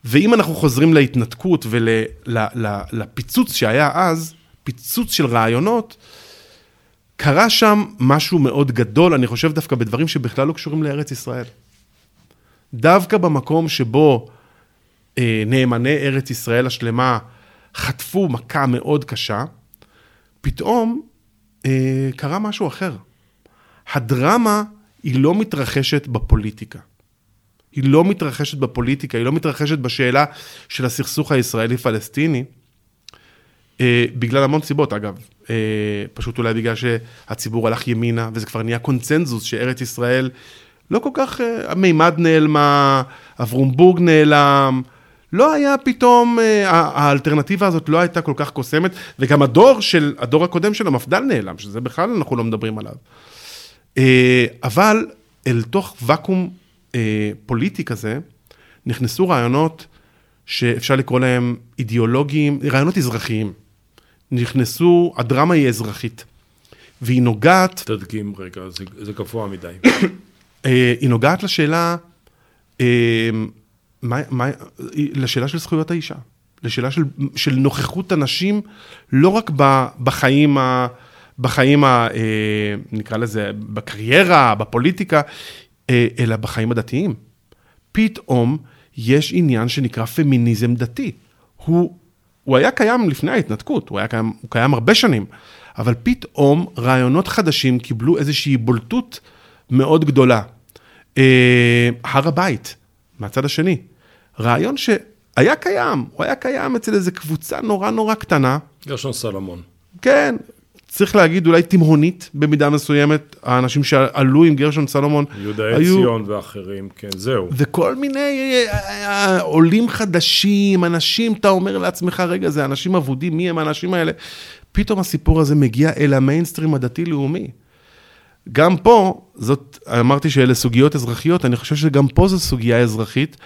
ואם אנחנו חוזרים להתנתקות ולפיצוץ שהיה אז, פיצוץ של רעיונות, קרה שם משהו מאוד גדול, אני חושב דווקא בדברים שבכלל לא קשורים לארץ ישראל. דווקא במקום שבו אה, נאמני ארץ ישראל השלמה חטפו מכה מאוד קשה, פתאום אה, קרה משהו אחר. הדרמה היא לא מתרחשת בפוליטיקה. היא לא מתרחשת בפוליטיקה, היא לא מתרחשת בשאלה של הסכסוך הישראלי-פלסטיני, אה, בגלל המון סיבות, אגב. אה, פשוט אולי בגלל שהציבור הלך ימינה, וזה כבר נהיה קונצנזוס שארץ ישראל לא כל כך, אה, המימד נעלמה, אברומבורג נעלם, לא היה פתאום, אה, האלטרנטיבה הזאת לא הייתה כל כך קוסמת, וגם הדור של, הדור הקודם של המפד"ל נעלם, שזה בכלל אנחנו לא מדברים עליו. אה, אבל אל תוך ואקום פוליטי כזה, נכנסו רעיונות שאפשר לקרוא להם אידיאולוגיים, רעיונות אזרחיים. נכנסו, הדרמה היא אזרחית. והיא נוגעת, תדגים רגע, זה, זה גבוה מדי. <coughs> אה, היא נוגעת לשאלה, אה, מה, מה, לשאלה של זכויות האישה. לשאלה של, של נוכחות הנשים, לא רק ב, בחיים, ה, בחיים ה, אה, נקרא לזה, בקריירה, בפוליטיקה, אלא בחיים הדתיים. פתאום יש עניין שנקרא פמיניזם דתי. הוא, הוא היה קיים לפני ההתנתקות, הוא היה קיים, הוא קיים הרבה שנים, אבל פתאום רעיונות חדשים קיבלו איזושהי בולטות מאוד גדולה. אה, הר הבית, מהצד השני, רעיון שהיה קיים, הוא היה קיים אצל איזו קבוצה נורא נורא קטנה, גרשון סלומון. כן, צריך להגיד אולי תימהונית במידה מסוימת, האנשים שעלו עם גרשון סלומון, יהודה היו- עציון ואחרים, כן, זהו. וכל מיני אה, אה, עולים חדשים, אנשים, אתה אומר לעצמך, רגע, זה אנשים אבודים, מי הם האנשים האלה? פתאום הסיפור הזה מגיע אל המיינסטרים הדתי-לאומי. גם פה, זאת, אמרתי שאלה סוגיות אזרחיות, אני חושב שגם פה זו סוגיה אזרחית,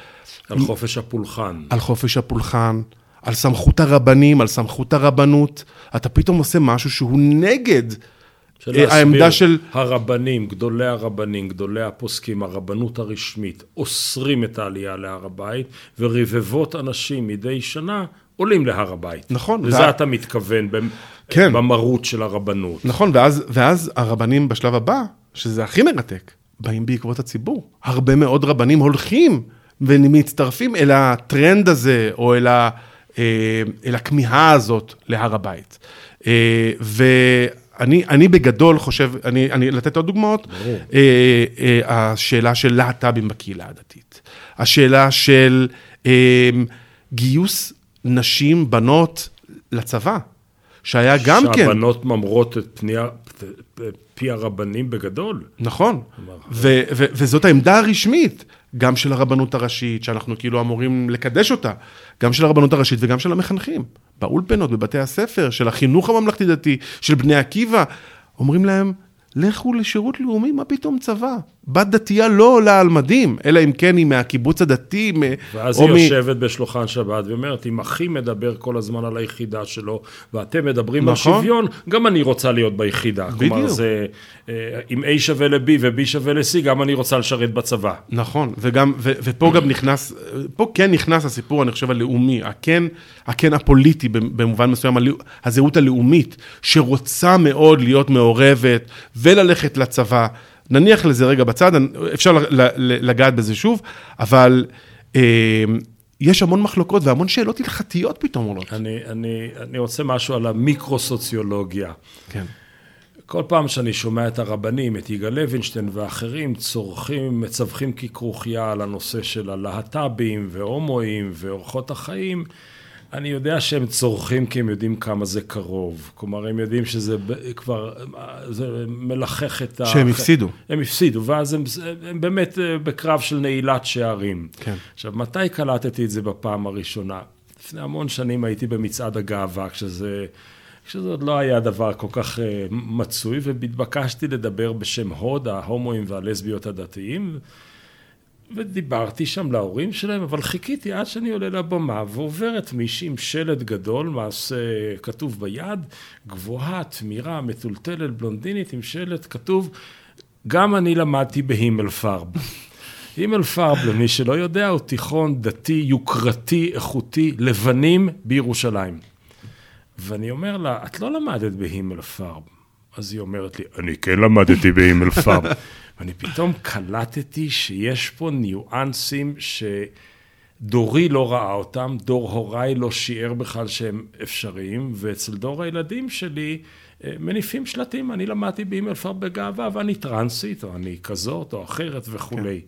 על חופש הפולחן. על חופש הפולחן, על סמכות הרבנים, על סמכות הרבנות. אתה פתאום עושה משהו שהוא נגד של אה, העמדה של... הרבנים, גדולי הרבנים, גדולי הפוסקים, הרבנות הרשמית, אוסרים את העלייה להר הבית, ורבבות אנשים מדי שנה עולים להר הבית. נכון, לזה וה- אתה מתכוון במ- כן. במרות של הרבנות. נכון, ואז, ואז הרבנים בשלב הבא, שזה הכי מרתק, באים בעקבות הציבור. הרבה מאוד רבנים הולכים ומצטרפים אל הטרנד הזה, או אל, ה, אה, אל הכמיהה הזאת להר הבית. אה, ואני אני בגדול חושב, אני, אני לתת עוד דוגמאות. אה, השאלה של להט"בים בקהילה הדתית, השאלה של גיוס נשים, בנות, לצבא. שהיה גם כן... שהבנות ממרות את פני, פי הרבנים בגדול. נכון, ו- ו- וזאת העמדה הרשמית, גם של הרבנות הראשית, שאנחנו כאילו אמורים לקדש אותה, גם של הרבנות הראשית וגם של המחנכים, באולפנות, בבתי הספר, של החינוך הממלכתי-דתי, של בני עקיבא, אומרים להם, לכו לשירות לאומי, מה פתאום צבא? בת דתייה לא עולה על מדים, אלא אם כן היא מהקיבוץ הדתי, מ- ואז היא מ- יושבת בשולחן שבת ואומרת, אם אחי מדבר כל הזמן על היחידה שלו, ואתם מדברים על נכון. שוויון, גם אני רוצה להיות ביחידה. כלומר, בדיוק. זה, אה, אם A שווה ל-B ו-B שווה ל-C, גם אני רוצה לשרת בצבא. נכון, וגם, ו, ופה גם נכנס, פה כן נכנס הסיפור, אני חושב, הלאומי, הכן, הכן הפוליטי במובן מסוים, הזהות הלאומית, שרוצה מאוד להיות מעורבת וללכת לצבא. נניח לזה רגע בצד, אפשר לגעת בזה שוב, אבל אה, יש המון מחלוקות והמון שאלות הלכתיות פתאום עולות. אני, אני, אני רוצה משהו על המיקרוסוציולוגיה. כן. כל פעם שאני שומע את הרבנים, את יגאל לוינשטיין ואחרים, צורכים, מצווחים ככרוכיה על הנושא של הלהט"בים והומואים ואורחות החיים, אני יודע שהם צורכים כי הם יודעים כמה זה קרוב. כלומר, הם יודעים שזה כבר, זה מלחך את ה... שהם הפסידו. הם הפסידו, ואז הם, הם באמת אה, בקרב של נעילת שערים. כן. עכשיו, מתי קלטתי את זה בפעם הראשונה? לפני המון שנים הייתי במצעד הגאווה, כשזה, כשזה עוד לא היה דבר כל כך uh, מצוי, והתבקשתי לדבר בשם הוד, ההומואים והלסביות הדתיים, ודיברתי שם להורים שלהם, אבל חיכיתי עד שאני עולה לבמה, ועוברת מישהי עם שלט גדול, מעשה כתוב ביד, גבוהה, תמירה, מטולטלת, בלונדינית, עם שלט כתוב, גם אני למדתי בהימל פארב. <laughs> הימל פארב, למי שלא יודע, הוא תיכון דתי, יוקרתי, איכותי, לבנים בירושלים. ואני אומר לה, את לא למדת בהימל פארב. אז היא אומרת לי, אני כן למדתי בהימל פארב. <laughs> ואני פתאום קלטתי שיש פה ניואנסים שדורי לא ראה אותם, דור הוריי לא שיער בכלל שהם אפשריים, ואצל דור הילדים שלי אה, מניפים שלטים, אני למדתי בהימל פארב בגאווה, ואני טרנסית, או אני כזאת, או אחרת וכולי.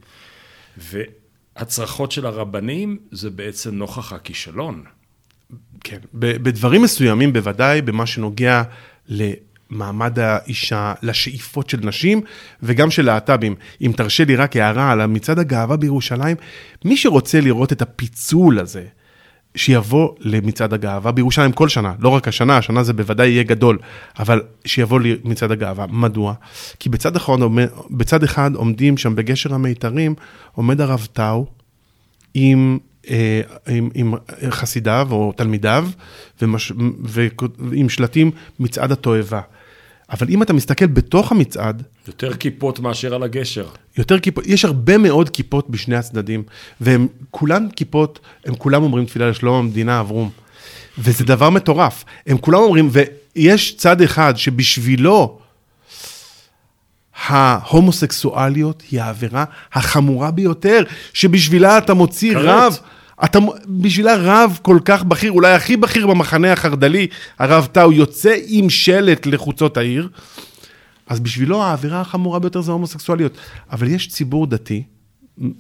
והצרחות של הרבנים זה בעצם נוכח הכישלון. כן, בדברים מסוימים בוודאי, במה שנוגע למעמד האישה, לשאיפות של נשים וגם של להט"בים. אם תרשה לי רק הערה על מצעד הגאווה בירושלים, מי שרוצה לראות את הפיצול הזה, שיבוא למצעד הגאווה בירושלים כל שנה, לא רק השנה, השנה זה בוודאי יהיה גדול, אבל שיבוא למצעד הגאווה. מדוע? כי בצד אחד, בצד אחד עומדים שם בגשר המיתרים, עומד הרב טאו עם, אה, עם, עם חסידיו או תלמידיו ומש, ועם שלטים מצעד התועבה. אבל אם אתה מסתכל בתוך המצעד, יותר כיפות מאשר על הגשר. יותר כיפות, יש הרבה מאוד כיפות בשני הצדדים, והם כולן כיפות, הם כולם אומרים תפילה לשלום המדינה, אברום. וזה דבר מטורף. הם כולם אומרים, ויש צד אחד שבשבילו ההומוסקסואליות היא העבירה החמורה ביותר, שבשבילה אתה מוציא כרת. רב, אתה, בשבילה רב כל כך בכיר, אולי הכי בכיר במחנה החרד"לי, הרב טאו, יוצא עם שלט לחוצות העיר. אז בשבילו העבירה החמורה ביותר זה הומוסקסואליות. אבל יש ציבור דתי,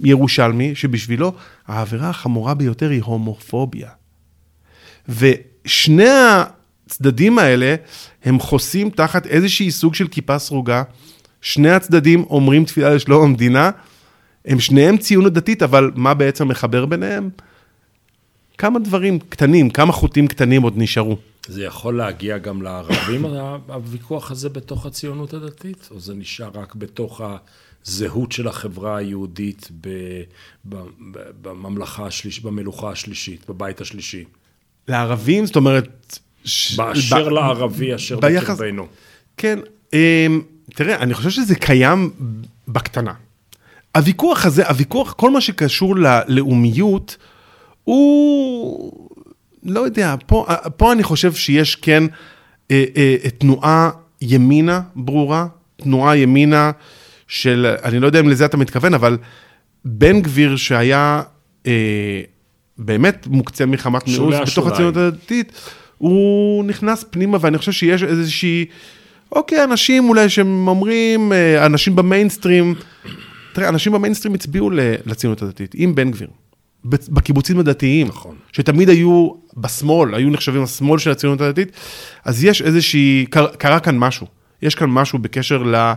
ירושלמי, שבשבילו העבירה החמורה ביותר היא הומופוביה. ושני הצדדים האלה, הם חוסים תחת איזושהי סוג של כיפה סרוגה. שני הצדדים אומרים תפילה לשלום המדינה, הם שניהם ציונות דתית, אבל מה בעצם מחבר ביניהם? כמה דברים קטנים, כמה חוטים קטנים עוד נשארו. זה יכול להגיע גם לערבים, <coughs> הוויכוח הזה בתוך הציונות הדתית? או זה נשאר רק בתוך הזהות של החברה היהודית ב, ב, ב, בממלכה השלישית, במלוכה השלישית, בבית השלישי? לערבים, זאת אומרת... ש- באשר ב- לערבי אשר ביחס- בקרבנו. כן, אמ, תראה, אני חושב שזה קיים בקטנה. הוויכוח הזה, הוויכוח, כל מה שקשור ללאומיות, הוא, לא יודע, פה, פה אני חושב שיש כן אה, אה, תנועה ימינה ברורה, תנועה ימינה של, אני לא יודע אם לזה אתה מתכוון, אבל בן גביר שהיה אה, באמת מוקצה מחמת מיאוס בתוך. הציונות הדתית, הוא נכנס פנימה, ואני חושב שיש איזושהי, אוקיי, אנשים אולי שהם אומרים, אה, אנשים במיינסטרים, תראה, אנשים במיינסטרים הצביעו לציונות הדתית, עם בן גביר, בקיבוצים הדתיים, נכון. שתמיד היו בשמאל, היו נחשבים השמאל של הציונות הדתית, אז יש איזושהי, קר, קרה כאן משהו. יש כאן משהו בקשר ל,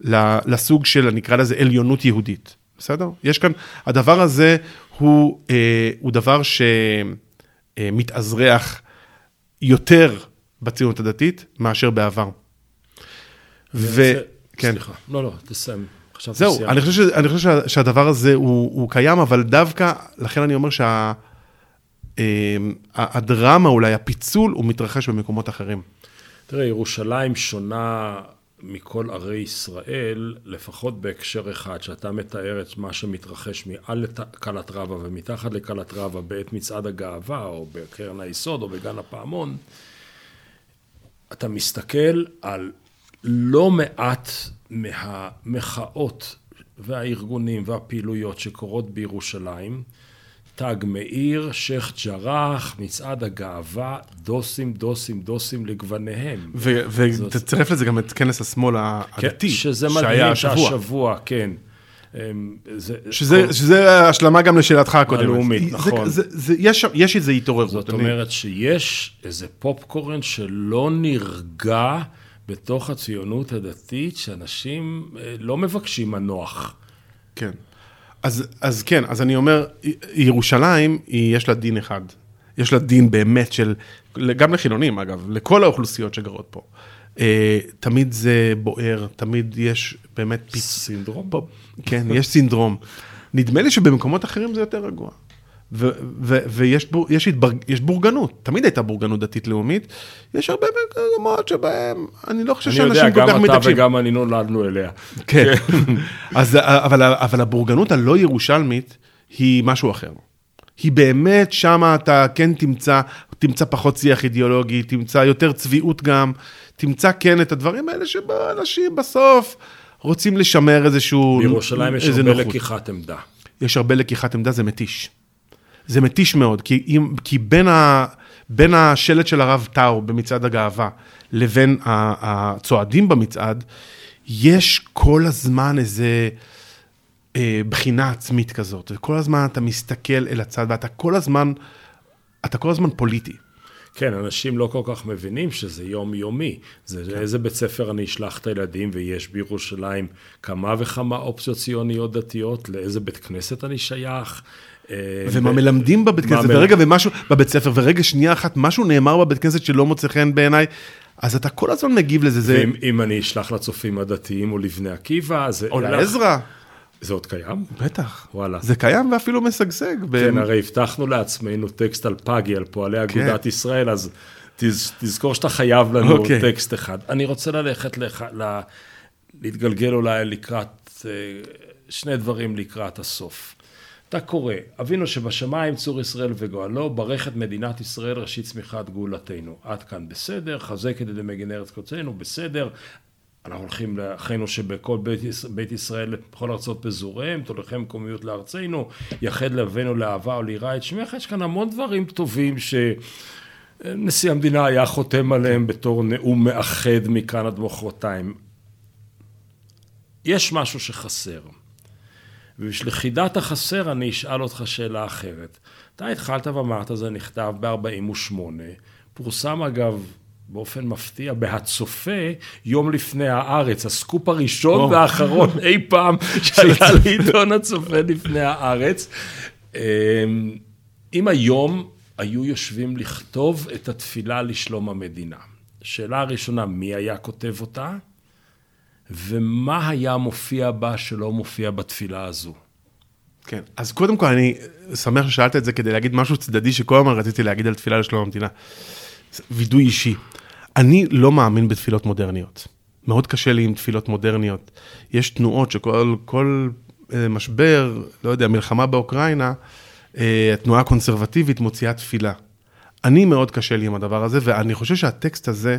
ל, לסוג של, נקרא לזה, עליונות יהודית. בסדר? יש כאן, הדבר הזה הוא, אה, הוא דבר שמתאזרח יותר בציונות הדתית מאשר בעבר. ו... כן. סליחה, לא, לא, תסיים. זהו. אני חושב, ש, אני חושב שה, שהדבר הזה הוא, הוא קיים, אבל דווקא, לכן אני אומר שהדרמה אולי, הפיצול, הוא מתרחש במקומות אחרים. תראה, ירושלים שונה מכל ערי ישראל, לפחות בהקשר אחד, שאתה מתאר את מה שמתרחש מעל לקלת רבה ומתחת לקלת רבה בעת מצעד הגאווה, או בקרן היסוד, או בגן הפעמון, אתה מסתכל על לא מעט מהמחאות והארגונים והפעילויות שקורות בירושלים, תג מאיר, שייח' ג'ראח, מצעד הגאווה, דוסים, דוסים, דוסים לגווניהם. ותצרף לזה גם את כנס השמאל הדתי, כן, שזה מדהים השבוע. שהשבוע, כן. אמ, זה, שזה, כל- שזה השלמה גם לשאלתך הקודמת. הלאומית, זה- נכון. זה, זה, יש, שם- יש איזו התעוררות. זאת אני- אומרת שיש איזה פופקורן שלא נרגע בתוך הציונות הדתית, שאנשים אה, לא מבקשים מנוח. כן. אז, אז כן, אז אני אומר, ירושלים, היא, יש לה דין אחד. יש לה דין באמת של, גם לחילונים אגב, לכל האוכלוסיות שגרות פה. אה, תמיד זה בוער, תמיד יש באמת פיצ... סינדרום? פה, כן, יש סינדרום. נדמה לי שבמקומות אחרים זה יותר רגוע. ו- ו- ויש בור, יש, התבר, יש בורגנות, תמיד הייתה בורגנות דתית-לאומית. יש הרבה מקומות שבהם, אני לא חושב אני שאנשים יודע, כל גם כך אתה מתעקשים. וגם אני נולדנו אליה. כן. <laughs> אז, אבל, אבל הבורגנות הלא ירושלמית היא משהו אחר. היא באמת, שם אתה כן תמצא, תמצא פחות שיח אידיאולוגי, תמצא יותר צביעות גם, תמצא כן את הדברים האלה שאנשים בסוף רוצים לשמר איזשהו... בירושלים יש הרבה נוחות. לקיחת עמדה. יש הרבה לקיחת עמדה, זה מתיש. זה מתיש מאוד, כי, אם, כי בין, ה, בין השלט של הרב טאו במצעד הגאווה לבין הצועדים במצעד, יש כל הזמן איזה אה, בחינה עצמית כזאת, וכל הזמן אתה מסתכל אל הצד, ואתה כל הזמן, אתה כל הזמן פוליטי. כן, אנשים לא כל כך מבינים שזה יומיומי. זה כן. לאיזה בית ספר אני אשלח את הילדים, ויש בירושלים כמה וכמה אופציות ציוניות דתיות, לאיזה בית כנסת אני שייך. אה, ומה מלמדים בבית כנסת, ורגע, ומשהו, בבית ספר, ורגע, שנייה אחת, משהו נאמר בבית כנסת שלא מוצא חן בעיניי, אז אתה כל הזמן מגיב לזה, זה... ואם אם אני אשלח לצופים הדתיים או לבני עקיבא, זה... או לעזרא, זה עוד קיים? בטח. וואלה. זה קיים ואפילו משגשג. ב- כן, הרי הבטחנו לעצמנו טקסט על פגי, על פועלי אגודת ישראל, אז תז, תזכור שאתה חייב לנו כן. אוקיי. טקסט אחד. אני רוצה ללכת לך, ל, להתגלגל אולי לקראת, אה, שני דברים לקראת הסוף. אתה קורא, אבינו שבשמיים צור ישראל וגואלו, ברך את מדינת ישראל ראשית צמיחת גאולתנו. עד כאן בסדר, חזק את ידי מגן ארץ קודשנו, בסדר. אנחנו הולכים לאחינו שבכל בית, בית ישראל, בכל ארצות פזוריהם, תוליכם מקומיות לארצנו, יחד לבנו לאהבה וליראה את שמך. יש כאן המון דברים טובים שנשיא המדינה היה חותם עליהם בתור נאום מאחד מכאן עד מחרתיים. יש משהו שחסר. ובשביל חידת החסר אני אשאל אותך שאלה אחרת. אתה התחלת ואמרת, זה נכתב ב-48, פורסם אגב באופן מפתיע בהצופה יום לפני הארץ, הסקופ הראשון או. והאחרון <laughs> אי פעם שהיה לעיתון הצופה לפני הארץ. אמ, אם היום היו יושבים לכתוב את התפילה לשלום המדינה, שאלה הראשונה, מי היה כותב אותה? ומה היה מופיע בה שלא מופיע בתפילה הזו? כן, אז קודם כל אני שמח ששאלת את זה כדי להגיד משהו צדדי שכל הזמן רציתי להגיד על תפילה לשלום המדינה. וידוי אישי. אני לא מאמין בתפילות מודרניות. מאוד קשה לי עם תפילות מודרניות. יש תנועות שכל כל, אה, משבר, לא יודע, מלחמה באוקראינה, אה, התנועה הקונסרבטיבית מוציאה תפילה. אני מאוד קשה לי עם הדבר הזה, ואני חושב שהטקסט הזה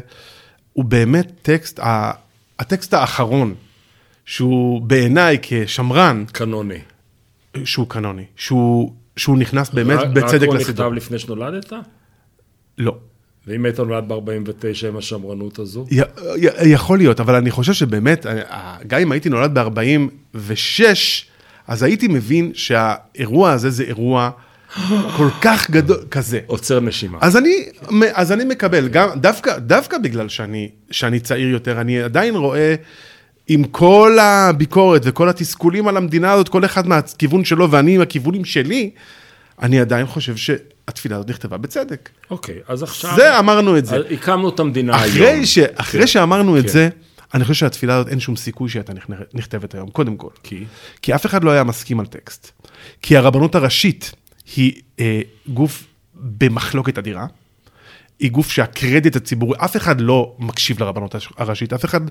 הוא באמת טקסט, הטקסט האחרון, שהוא בעיניי כשמרן, קנוני. שהוא קנוני, שהוא, שהוא נכנס באמת רק- בצדק רק הוא. נכתב לפני שנולדת? לא. ואם היית נולד ב-49 עם השמרנות הזו? י- י- יכול להיות, אבל אני חושב שבאמת, אה, גם אם הייתי נולד ב-46, אז הייתי מבין שהאירוע הזה זה אירוע כל כך גדול, כזה. עוצר נשימה. אז אני, אז אני מקבל, גם, דווקא, דווקא בגלל שאני, שאני צעיר יותר, אני עדיין רואה עם כל הביקורת וכל התסכולים על המדינה הזאת, כל אחד מהכיוון שלו ואני עם הכיוונים שלי, אני עדיין חושב שהתפילה הזאת נכתבה בצדק. אוקיי, אז עכשיו... זה, אמרנו את זה. הקמנו את המדינה אחרי היום. ש, אחרי כן. שאמרנו את כן. זה, אני חושב שהתפילה הזאת אין שום סיכוי שהייתה נכ- נכתבת היום, קודם כל. כי? כי אף אחד לא היה מסכים על טקסט. כי הרבנות הראשית היא אה, גוף במחלוקת אדירה. היא גוף שהקרדיט הציבורי, אף אחד לא מקשיב לרבנות הראשית, אף אחד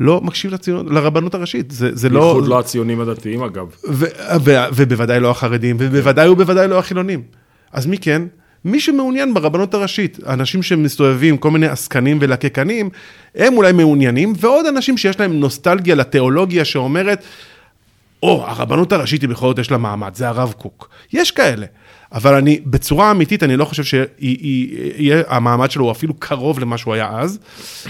לא מקשיב לציון, לרבנות הראשית. זה, זה לא... בייחוד לא הציונים הדתיים, אגב. ו- ו- ובוודאי לא החרדים, ובוודאי ובוודאי לא החילונים. אז מי כן? מי שמעוניין ברבנות הראשית, אנשים שמסתובבים, כל מיני עסקנים ולקקנים, הם אולי מעוניינים, ועוד אנשים שיש להם נוסטלגיה לתיאולוגיה שאומרת, או, הרבנות הראשית היא בכל זאת יש לה מעמד, זה הרב קוק. יש כאלה. אבל אני, בצורה אמיתית, אני לא חושב שהמעמד שלו הוא אפילו קרוב למה שהוא היה אז,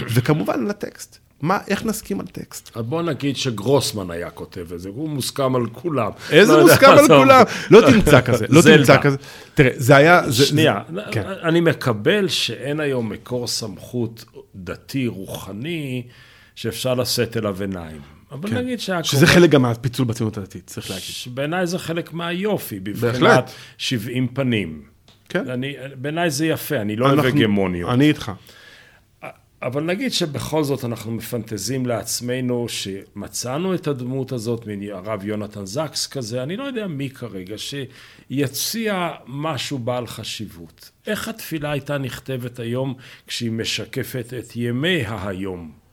וכמובן לטקסט. מה, איך נסכים על טקסט? אז בוא נגיד שגרוסמן היה כותב את זה, הוא מוסכם על כולם. איזה לא מוסכם על. כולם? לא תמצא כזה, לא זלדה. תמצא כזה. תראה, זה היה... זה- שנייה, זה- כן. אני מקבל שאין היום מקור סמכות דתי, רוחני, שאפשר לשאת אליו עיניים. אבל נגיד שהיה כן. שזה חלק גם מהפיצול בציונות הדתית, צריך להגיד. שבעיניי זה חלק מהיופי. בבחינת 70 פנים. כן. אני, בעיניי זה יפה, אני לא אוהב הגמוניות. אני איתך. אבל נגיד שבכל זאת אנחנו מפנטזים לעצמנו שמצאנו את הדמות הזאת מהרב יונתן זקס כזה, אני לא יודע מי כרגע, שיציע משהו בעל חשיבות. איך התפילה הייתה נכתבת היום כשהיא משקפת את ימי ההיום?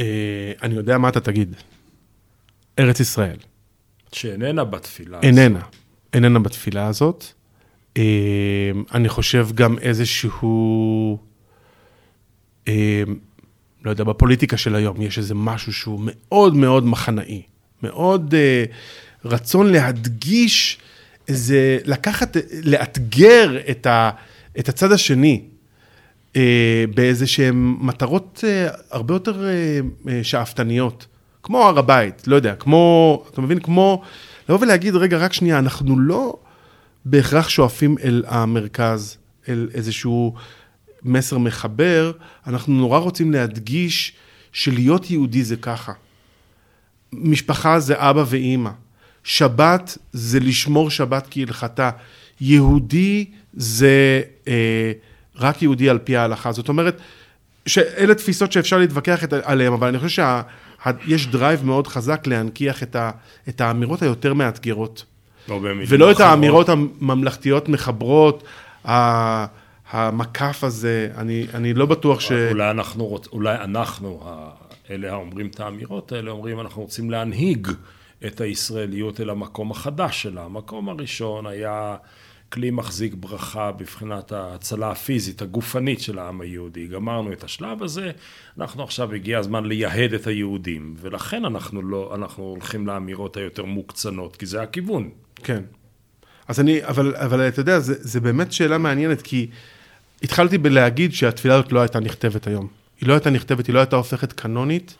אה, אני יודע מה אתה תגיד. ארץ ישראל. שאיננה בתפילה. איננה. איננה בתפילה הזאת. אה, אני חושב גם איזשהו... אה, לא יודע, בפוליטיקה של היום יש איזה משהו שהוא מאוד מאוד מחנאי. מאוד אה, רצון להדגיש איזה, לקחת, לאתגר את, ה, את הצד השני. אה, באיזה שהן מטרות אה, הרבה יותר אה, אה, שאפתניות, כמו הר הבית, לא יודע, כמו, אתה מבין, כמו, לבוא ולהגיד, רגע, רק שנייה, אנחנו לא בהכרח שואפים אל המרכז, אל איזשהו מסר מחבר, אנחנו נורא רוצים להדגיש שלהיות יהודי זה ככה. משפחה זה אבא ואימא. שבת זה לשמור שבת כהלכתה. יהודי זה אה, רק יהודי על פי ההלכה. זאת אומרת, שאלה תפיסות שאפשר להתווכח את- עליהן, אבל אני חושב שיש דרייב מאוד חזק להנכיח את, ה, את האמירות היותר מאתגרות. לא ולא את. האמירות הממלכתיות מחברות, ה- המקף הזה, אני, אני לא בטוח ש... אולי אנחנו, רוצ... אולי אנחנו, אלה האומרים את האמירות האלה, אומרים אנחנו רוצים להנהיג את הישראליות אל המקום החדש שלה. המקום הראשון היה כלי מחזיק ברכה בבחינת ההצלה הפיזית, הגופנית של העם היהודי. גמרנו את השלב הזה, אנחנו עכשיו הגיע הזמן לייהד את היהודים, ולכן אנחנו לא, אנחנו הולכים לאמירות היותר מוקצנות, כי זה הכיוון. כן. אז אני, אבל, אבל אתה יודע, זה, זה באמת שאלה מעניינת, כי התחלתי בלהגיד שהתפילה הזאת לא הייתה נכתבת היום. היא לא הייתה נכתבת, היא לא הייתה הופכת קנונית.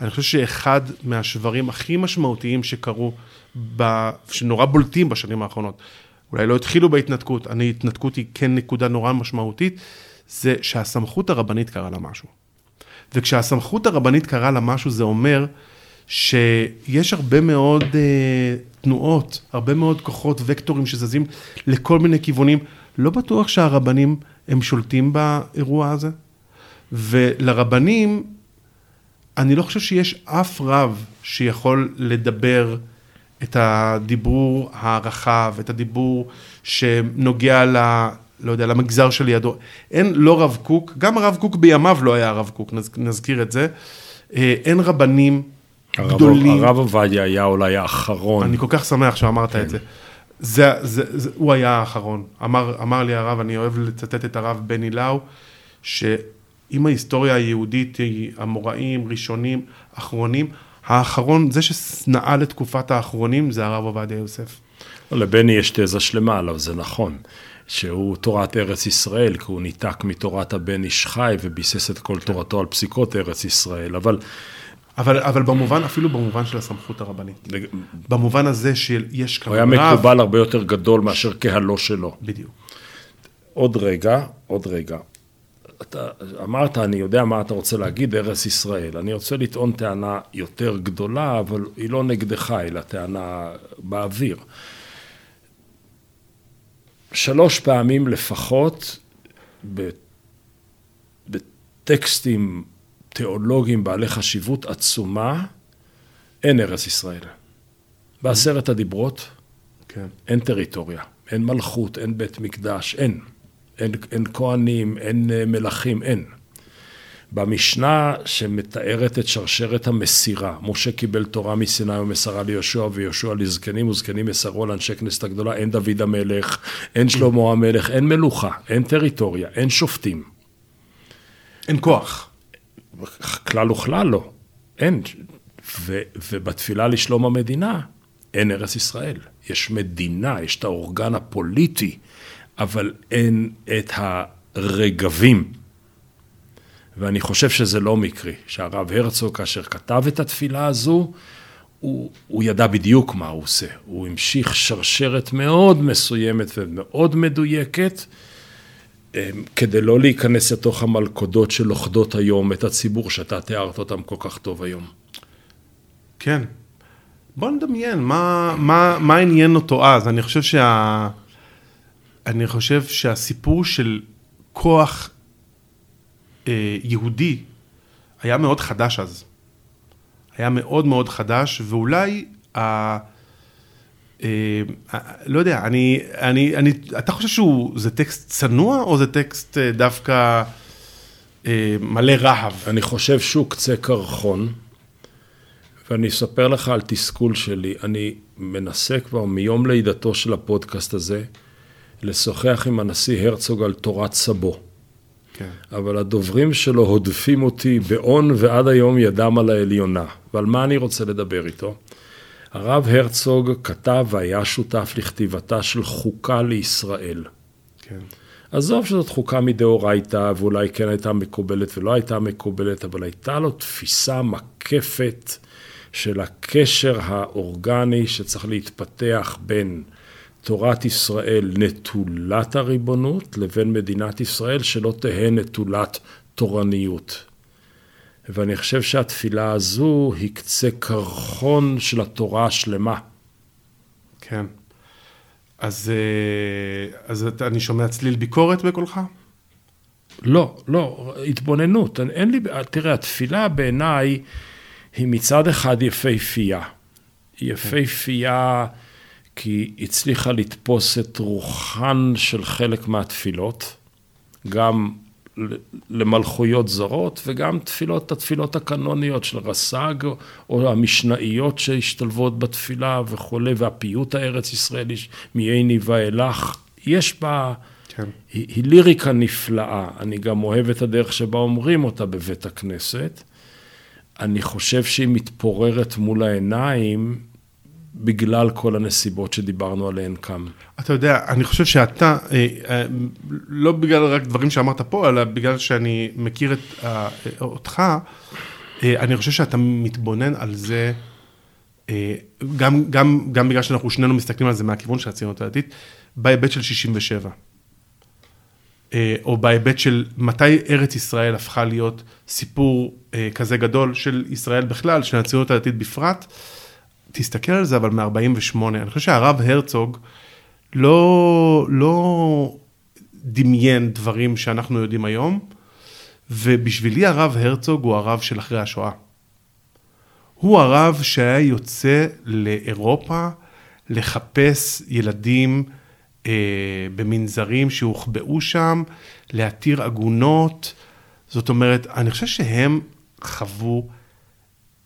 אני חושב שאחד מהשברים הכי משמעותיים שקרו, ב, שנורא בולטים בשנים האחרונות, אולי לא התחילו בהתנתקות, אני, התנתקות היא כן נקודה נורא משמעותית, זה שהסמכות הרבנית קרה לה משהו. וכשהסמכות הרבנית קרה לה משהו, זה אומר שיש הרבה מאוד uh, תנועות, הרבה מאוד כוחות, וקטורים שזזים לכל מיני כיוונים. לא בטוח שהרבנים הם שולטים באירוע הזה. ולרבנים, אני לא חושב שיש אף רב שיכול לדבר את הדיבור הרחב, את הדיבור שנוגע ל... לא יודע, למגזר שלידו. אין לא רב קוק, גם הרב קוק בימיו לא היה הרב קוק, נז, נזכיר את זה. אה, אין רבנים הרב, גדולים. הרב עובדיה היה אולי האחרון. אני כל כך שמח שאמרת כן. את זה. זה, זה, זה. הוא היה האחרון. אמר, אמר לי הרב, אני אוהב לצטט את הרב בני לאו, שאם ההיסטוריה היהודית היא המוראים, ראשונים, אחרונים, האחרון, זה שנעל את תקופת האחרונים, זה הרב עובדיה יוסף. לבני יש תזה שלמה עליו, זה נכון. שהוא תורת ארץ ישראל, כי הוא ניתק מתורת הבן איש חי וביסס את כל תורתו על פסיקות ארץ ישראל. אבל אבל, אבל במובן, אפילו במובן של הסמכות הרבנית. במובן הזה שיש כאן הוא היה רב... מקובל הרבה יותר גדול מאשר קהלו שלו. בדיוק. עוד רגע, עוד רגע. אתה אמרת, אני יודע מה אתה רוצה להגיד, ארץ ישראל. אני רוצה לטעון טענה יותר גדולה, אבל היא לא נגדך, אלא טענה באוויר. שלוש פעמים לפחות, בטקסטים תיאולוגיים בעלי חשיבות עצומה, אין ארץ ישראל. בעשרת הדיברות, כן. אין טריטוריה, אין מלכות, אין בית מקדש, אין. אין, אין כהנים, אין אה, מלכים, אין. במשנה שמתארת את שרשרת המסירה, משה קיבל תורה מסיני ומסרה ליהושע ויהושע לזקנים וזקנים מסרו לאנשי כנסת הגדולה, אין דוד המלך, אין שלמה המלך, אין מלוכה, אין טריטוריה, אין שופטים. אין כוח. כלל וכלל לא, אין. ו, ובתפילה לשלום המדינה, אין ארץ ישראל. יש מדינה, יש את האורגן הפוליטי, אבל אין את הרגבים. ואני חושב שזה לא מקרי, שהרב הרצוג, כאשר כתב את התפילה הזו, הוא, הוא ידע בדיוק מה הוא עושה. הוא המשיך שרשרת מאוד מסוימת ומאוד מדויקת, אמ, כדי לא להיכנס לתוך המלכודות שלוכדות היום את הציבור, שאתה תיארת אותם כל כך טוב היום. כן. בוא נדמיין, מה, מה, מה עניין אותו אז? אני חושב שה... אני חושב שהסיפור של כוח אה, יהודי היה מאוד חדש אז. היה מאוד מאוד חדש, ואולי, אה, אה, לא יודע, אני, אני, אני, אתה חושב שזה טקסט צנוע, או זה טקסט אה, דווקא אה, מלא רהב? אני חושב שהוא קצה קרחון, ואני אספר לך על תסכול שלי. אני מנסה כבר מיום לידתו של הפודקאסט הזה, לשוחח עם הנשיא הרצוג על תורת סבו. כן. אבל הדוברים שלו הודפים אותי באון ועד היום ידם על העליונה. ועל מה אני רוצה לדבר איתו? הרב הרצוג כתב והיה שותף לכתיבתה של חוקה לישראל. כן. עזוב שזאת חוקה מדאורייתא, ואולי כן הייתה מקובלת ולא הייתה מקובלת, אבל הייתה לו תפיסה מקפת של הקשר האורגני שצריך להתפתח בין תורת ישראל נטולת הריבונות לבין מדינת ישראל שלא תהא נטולת תורניות. ואני חושב שהתפילה הזו היא קצה קרחון של התורה השלמה. כן. אז, אה, אז אני שומע צליל ביקורת בקולך? לא, לא, התבוננות. אין לי, תראה, התפילה בעיניי היא מצד אחד יפהפייה. היא יפהפייה כי הצליחה לתפוס את רוחן של חלק מהתפילות, גם למלכויות זרות וגם תפילות, התפילות הקנוניות של רס"ג או המשנאיות שהשתלבות בתפילה וכולי, והפיוט הארץ ישראלי מייני ואילך, יש בה, כן. היא, היא ליריקה נפלאה, אני גם אוהב את הדרך שבה אומרים אותה בבית הכנסת. אני חושב שהיא מתפוררת מול העיניים בגלל כל הנסיבות שדיברנו עליהן כאן. אתה יודע, אני חושב שאתה, אה, אה, לא בגלל רק דברים שאמרת פה, אלא בגלל שאני מכיר את, אה, אותך, אני חושב שאתה מתבונן על זה, גם, גם, גם בגלל שאנחנו שנינו מסתכלים על זה מהכיוון של הציונות הדתית, בהיבט של 67. או בהיבט של מתי ארץ ישראל הפכה להיות סיפור כזה גדול של ישראל בכלל, של הציונות הדתית בפרט. תסתכל על זה אבל מ-48, אני חושב שהרב הרצוג לא, לא דמיין דברים שאנחנו יודעים היום, ובשבילי הרב הרצוג הוא הרב של אחרי השואה. הוא הרב שהיה יוצא לאירופה לחפש ילדים אה, במנזרים שהוחבאו שם, להתיר עגונות. זאת אומרת, אני חושב שהם חוו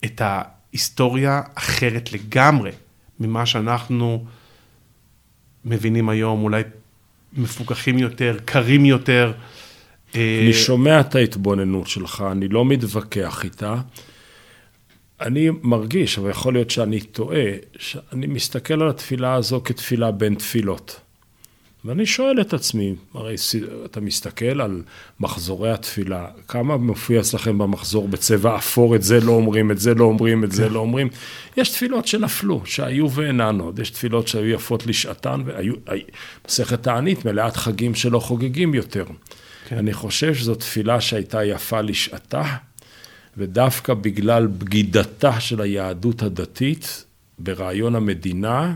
את ה... היסטוריה אחרת לגמרי ממה שאנחנו מבינים היום, אולי מפוקחים יותר, קרים יותר. אה, אני שומע את ההתבוננות שלך, אני לא מתווכח איתה. אני מרגיש, אבל יכול להיות שאני טועה, שאני מסתכל על התפילה הזו כתפילה בין תפילות. ואני שואל את עצמי, הרי אתה מסתכל על מחזורי התפילה, כמה מופיע אצלכם במחזור בצבע אפור, את זה לא אומרים, את זה לא אומרים, את זה לא אומרים. יש תפילות שנפלו, שהיו ואינן עוד, יש תפילות שהיו יפות לשעתן, והיו, מסכת תענית מלאת חגים שלא חוגגים יותר. כן. אני חושב שזו תפילה שהייתה יפה לשעתה, ודווקא בגלל בגידתה של היהדות הדתית ברעיון המדינה,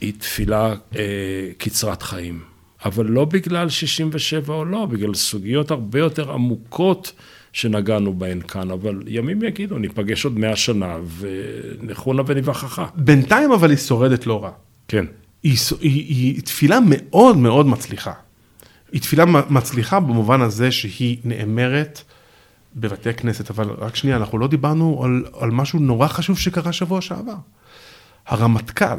היא תפילה אה, קצרת חיים. אבל לא בגלל 67 או לא, בגלל סוגיות הרבה יותר עמוקות שנגענו בהן כאן, אבל ימים יגידו, ניפגש עוד מאה שנה, ונחונה ונבחכה. בינתיים אבל היא שורדת לא רע. כן. היא, היא, היא תפילה מאוד מאוד מצליחה. היא תפילה מצליחה במובן הזה שהיא נאמרת בבתי כנסת, אבל רק שנייה, אנחנו לא דיברנו על, על משהו נורא חשוב שקרה שבוע שעבר. הרמטכ"ל,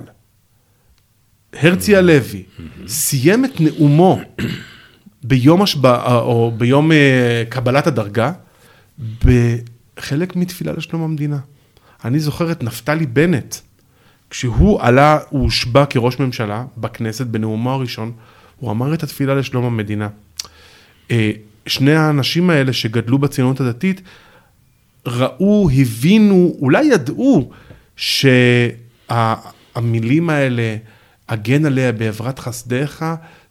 הרצי הלוי, סיים את נאומו ביום השבעה, או ביום אה, קבלת הדרגה, בחלק מתפילה לשלום המדינה. אני זוכר את נפתלי בנט, כשהוא עלה, הוא הושבע כראש ממשלה בכנסת בנאומו הראשון, הוא אמר את התפילה לשלום המדינה. אה, שני האנשים האלה שגדלו בציונות הדתית, ראו, הבינו, אולי ידעו שהמילים האלה, הגן עליה בעברת חסדיך,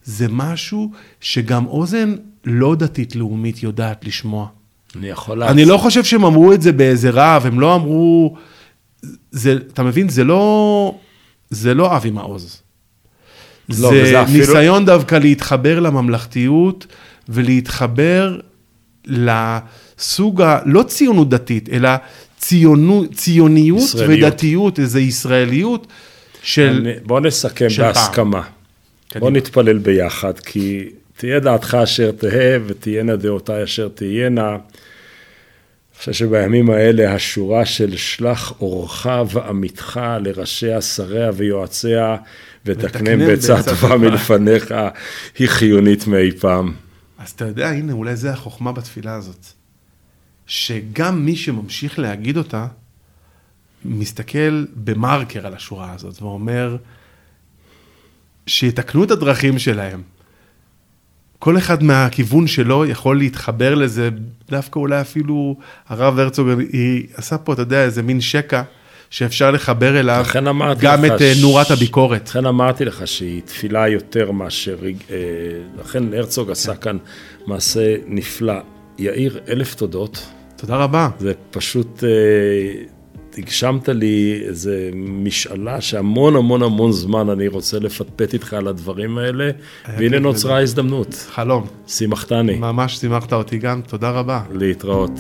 זה משהו שגם אוזן לא דתית לאומית יודעת לשמוע. אני יכול להצ... אני לא חושב שהם אמרו את זה באיזה רעב, הם לא אמרו... זה, אתה מבין, זה לא, זה לא אבי מעוז. לא, זה אפילו... ניסיון דווקא להתחבר לממלכתיות ולהתחבר לסוג הלא ציונות דתית, אלא ציונו, ציוניות ישראליות. ודתיות, איזו ישראליות של... אני, בוא נסכם של בהסכמה. פעם. בוא נתפלל ביחד, כי תהיה דעתך אשר תהא ותהיינה דעותיי אשר תהיינה. אני חושב שבימים האלה השורה של שלח אורך ועמיתך לראשיה, שריה ויועציה ותקנם בעצה טובה מלפניך, היא חיונית מאי פעם. אז אתה יודע, הנה, אולי זה החוכמה בתפילה הזאת. שגם מי שממשיך להגיד אותה, מסתכל במרקר על השורה הזאת ואומר, שיתקנו את הדרכים שלהם. כל אחד מהכיוון שלו יכול להתחבר לזה, דווקא אולי אפילו הרב הרצוג עשה פה, אתה יודע, איזה מין שקע שאפשר לחבר אליו גם את אה, ש... נורת הביקורת. לכן אמרתי לך שהיא תפילה יותר מאשר, אה, לכן הרצוג עשה כן. כאן מעשה נפלא. יאיר, אלף תודות. תודה רבה. זה פשוט, אה, הגשמת לי איזה משאלה שהמון המון המון זמן אני רוצה לפטפט איתך על הדברים האלה, והנה נוצרה ההזדמנות. חלום. שימחתני. ממש שימחת אותי גם, תודה רבה. להתראות.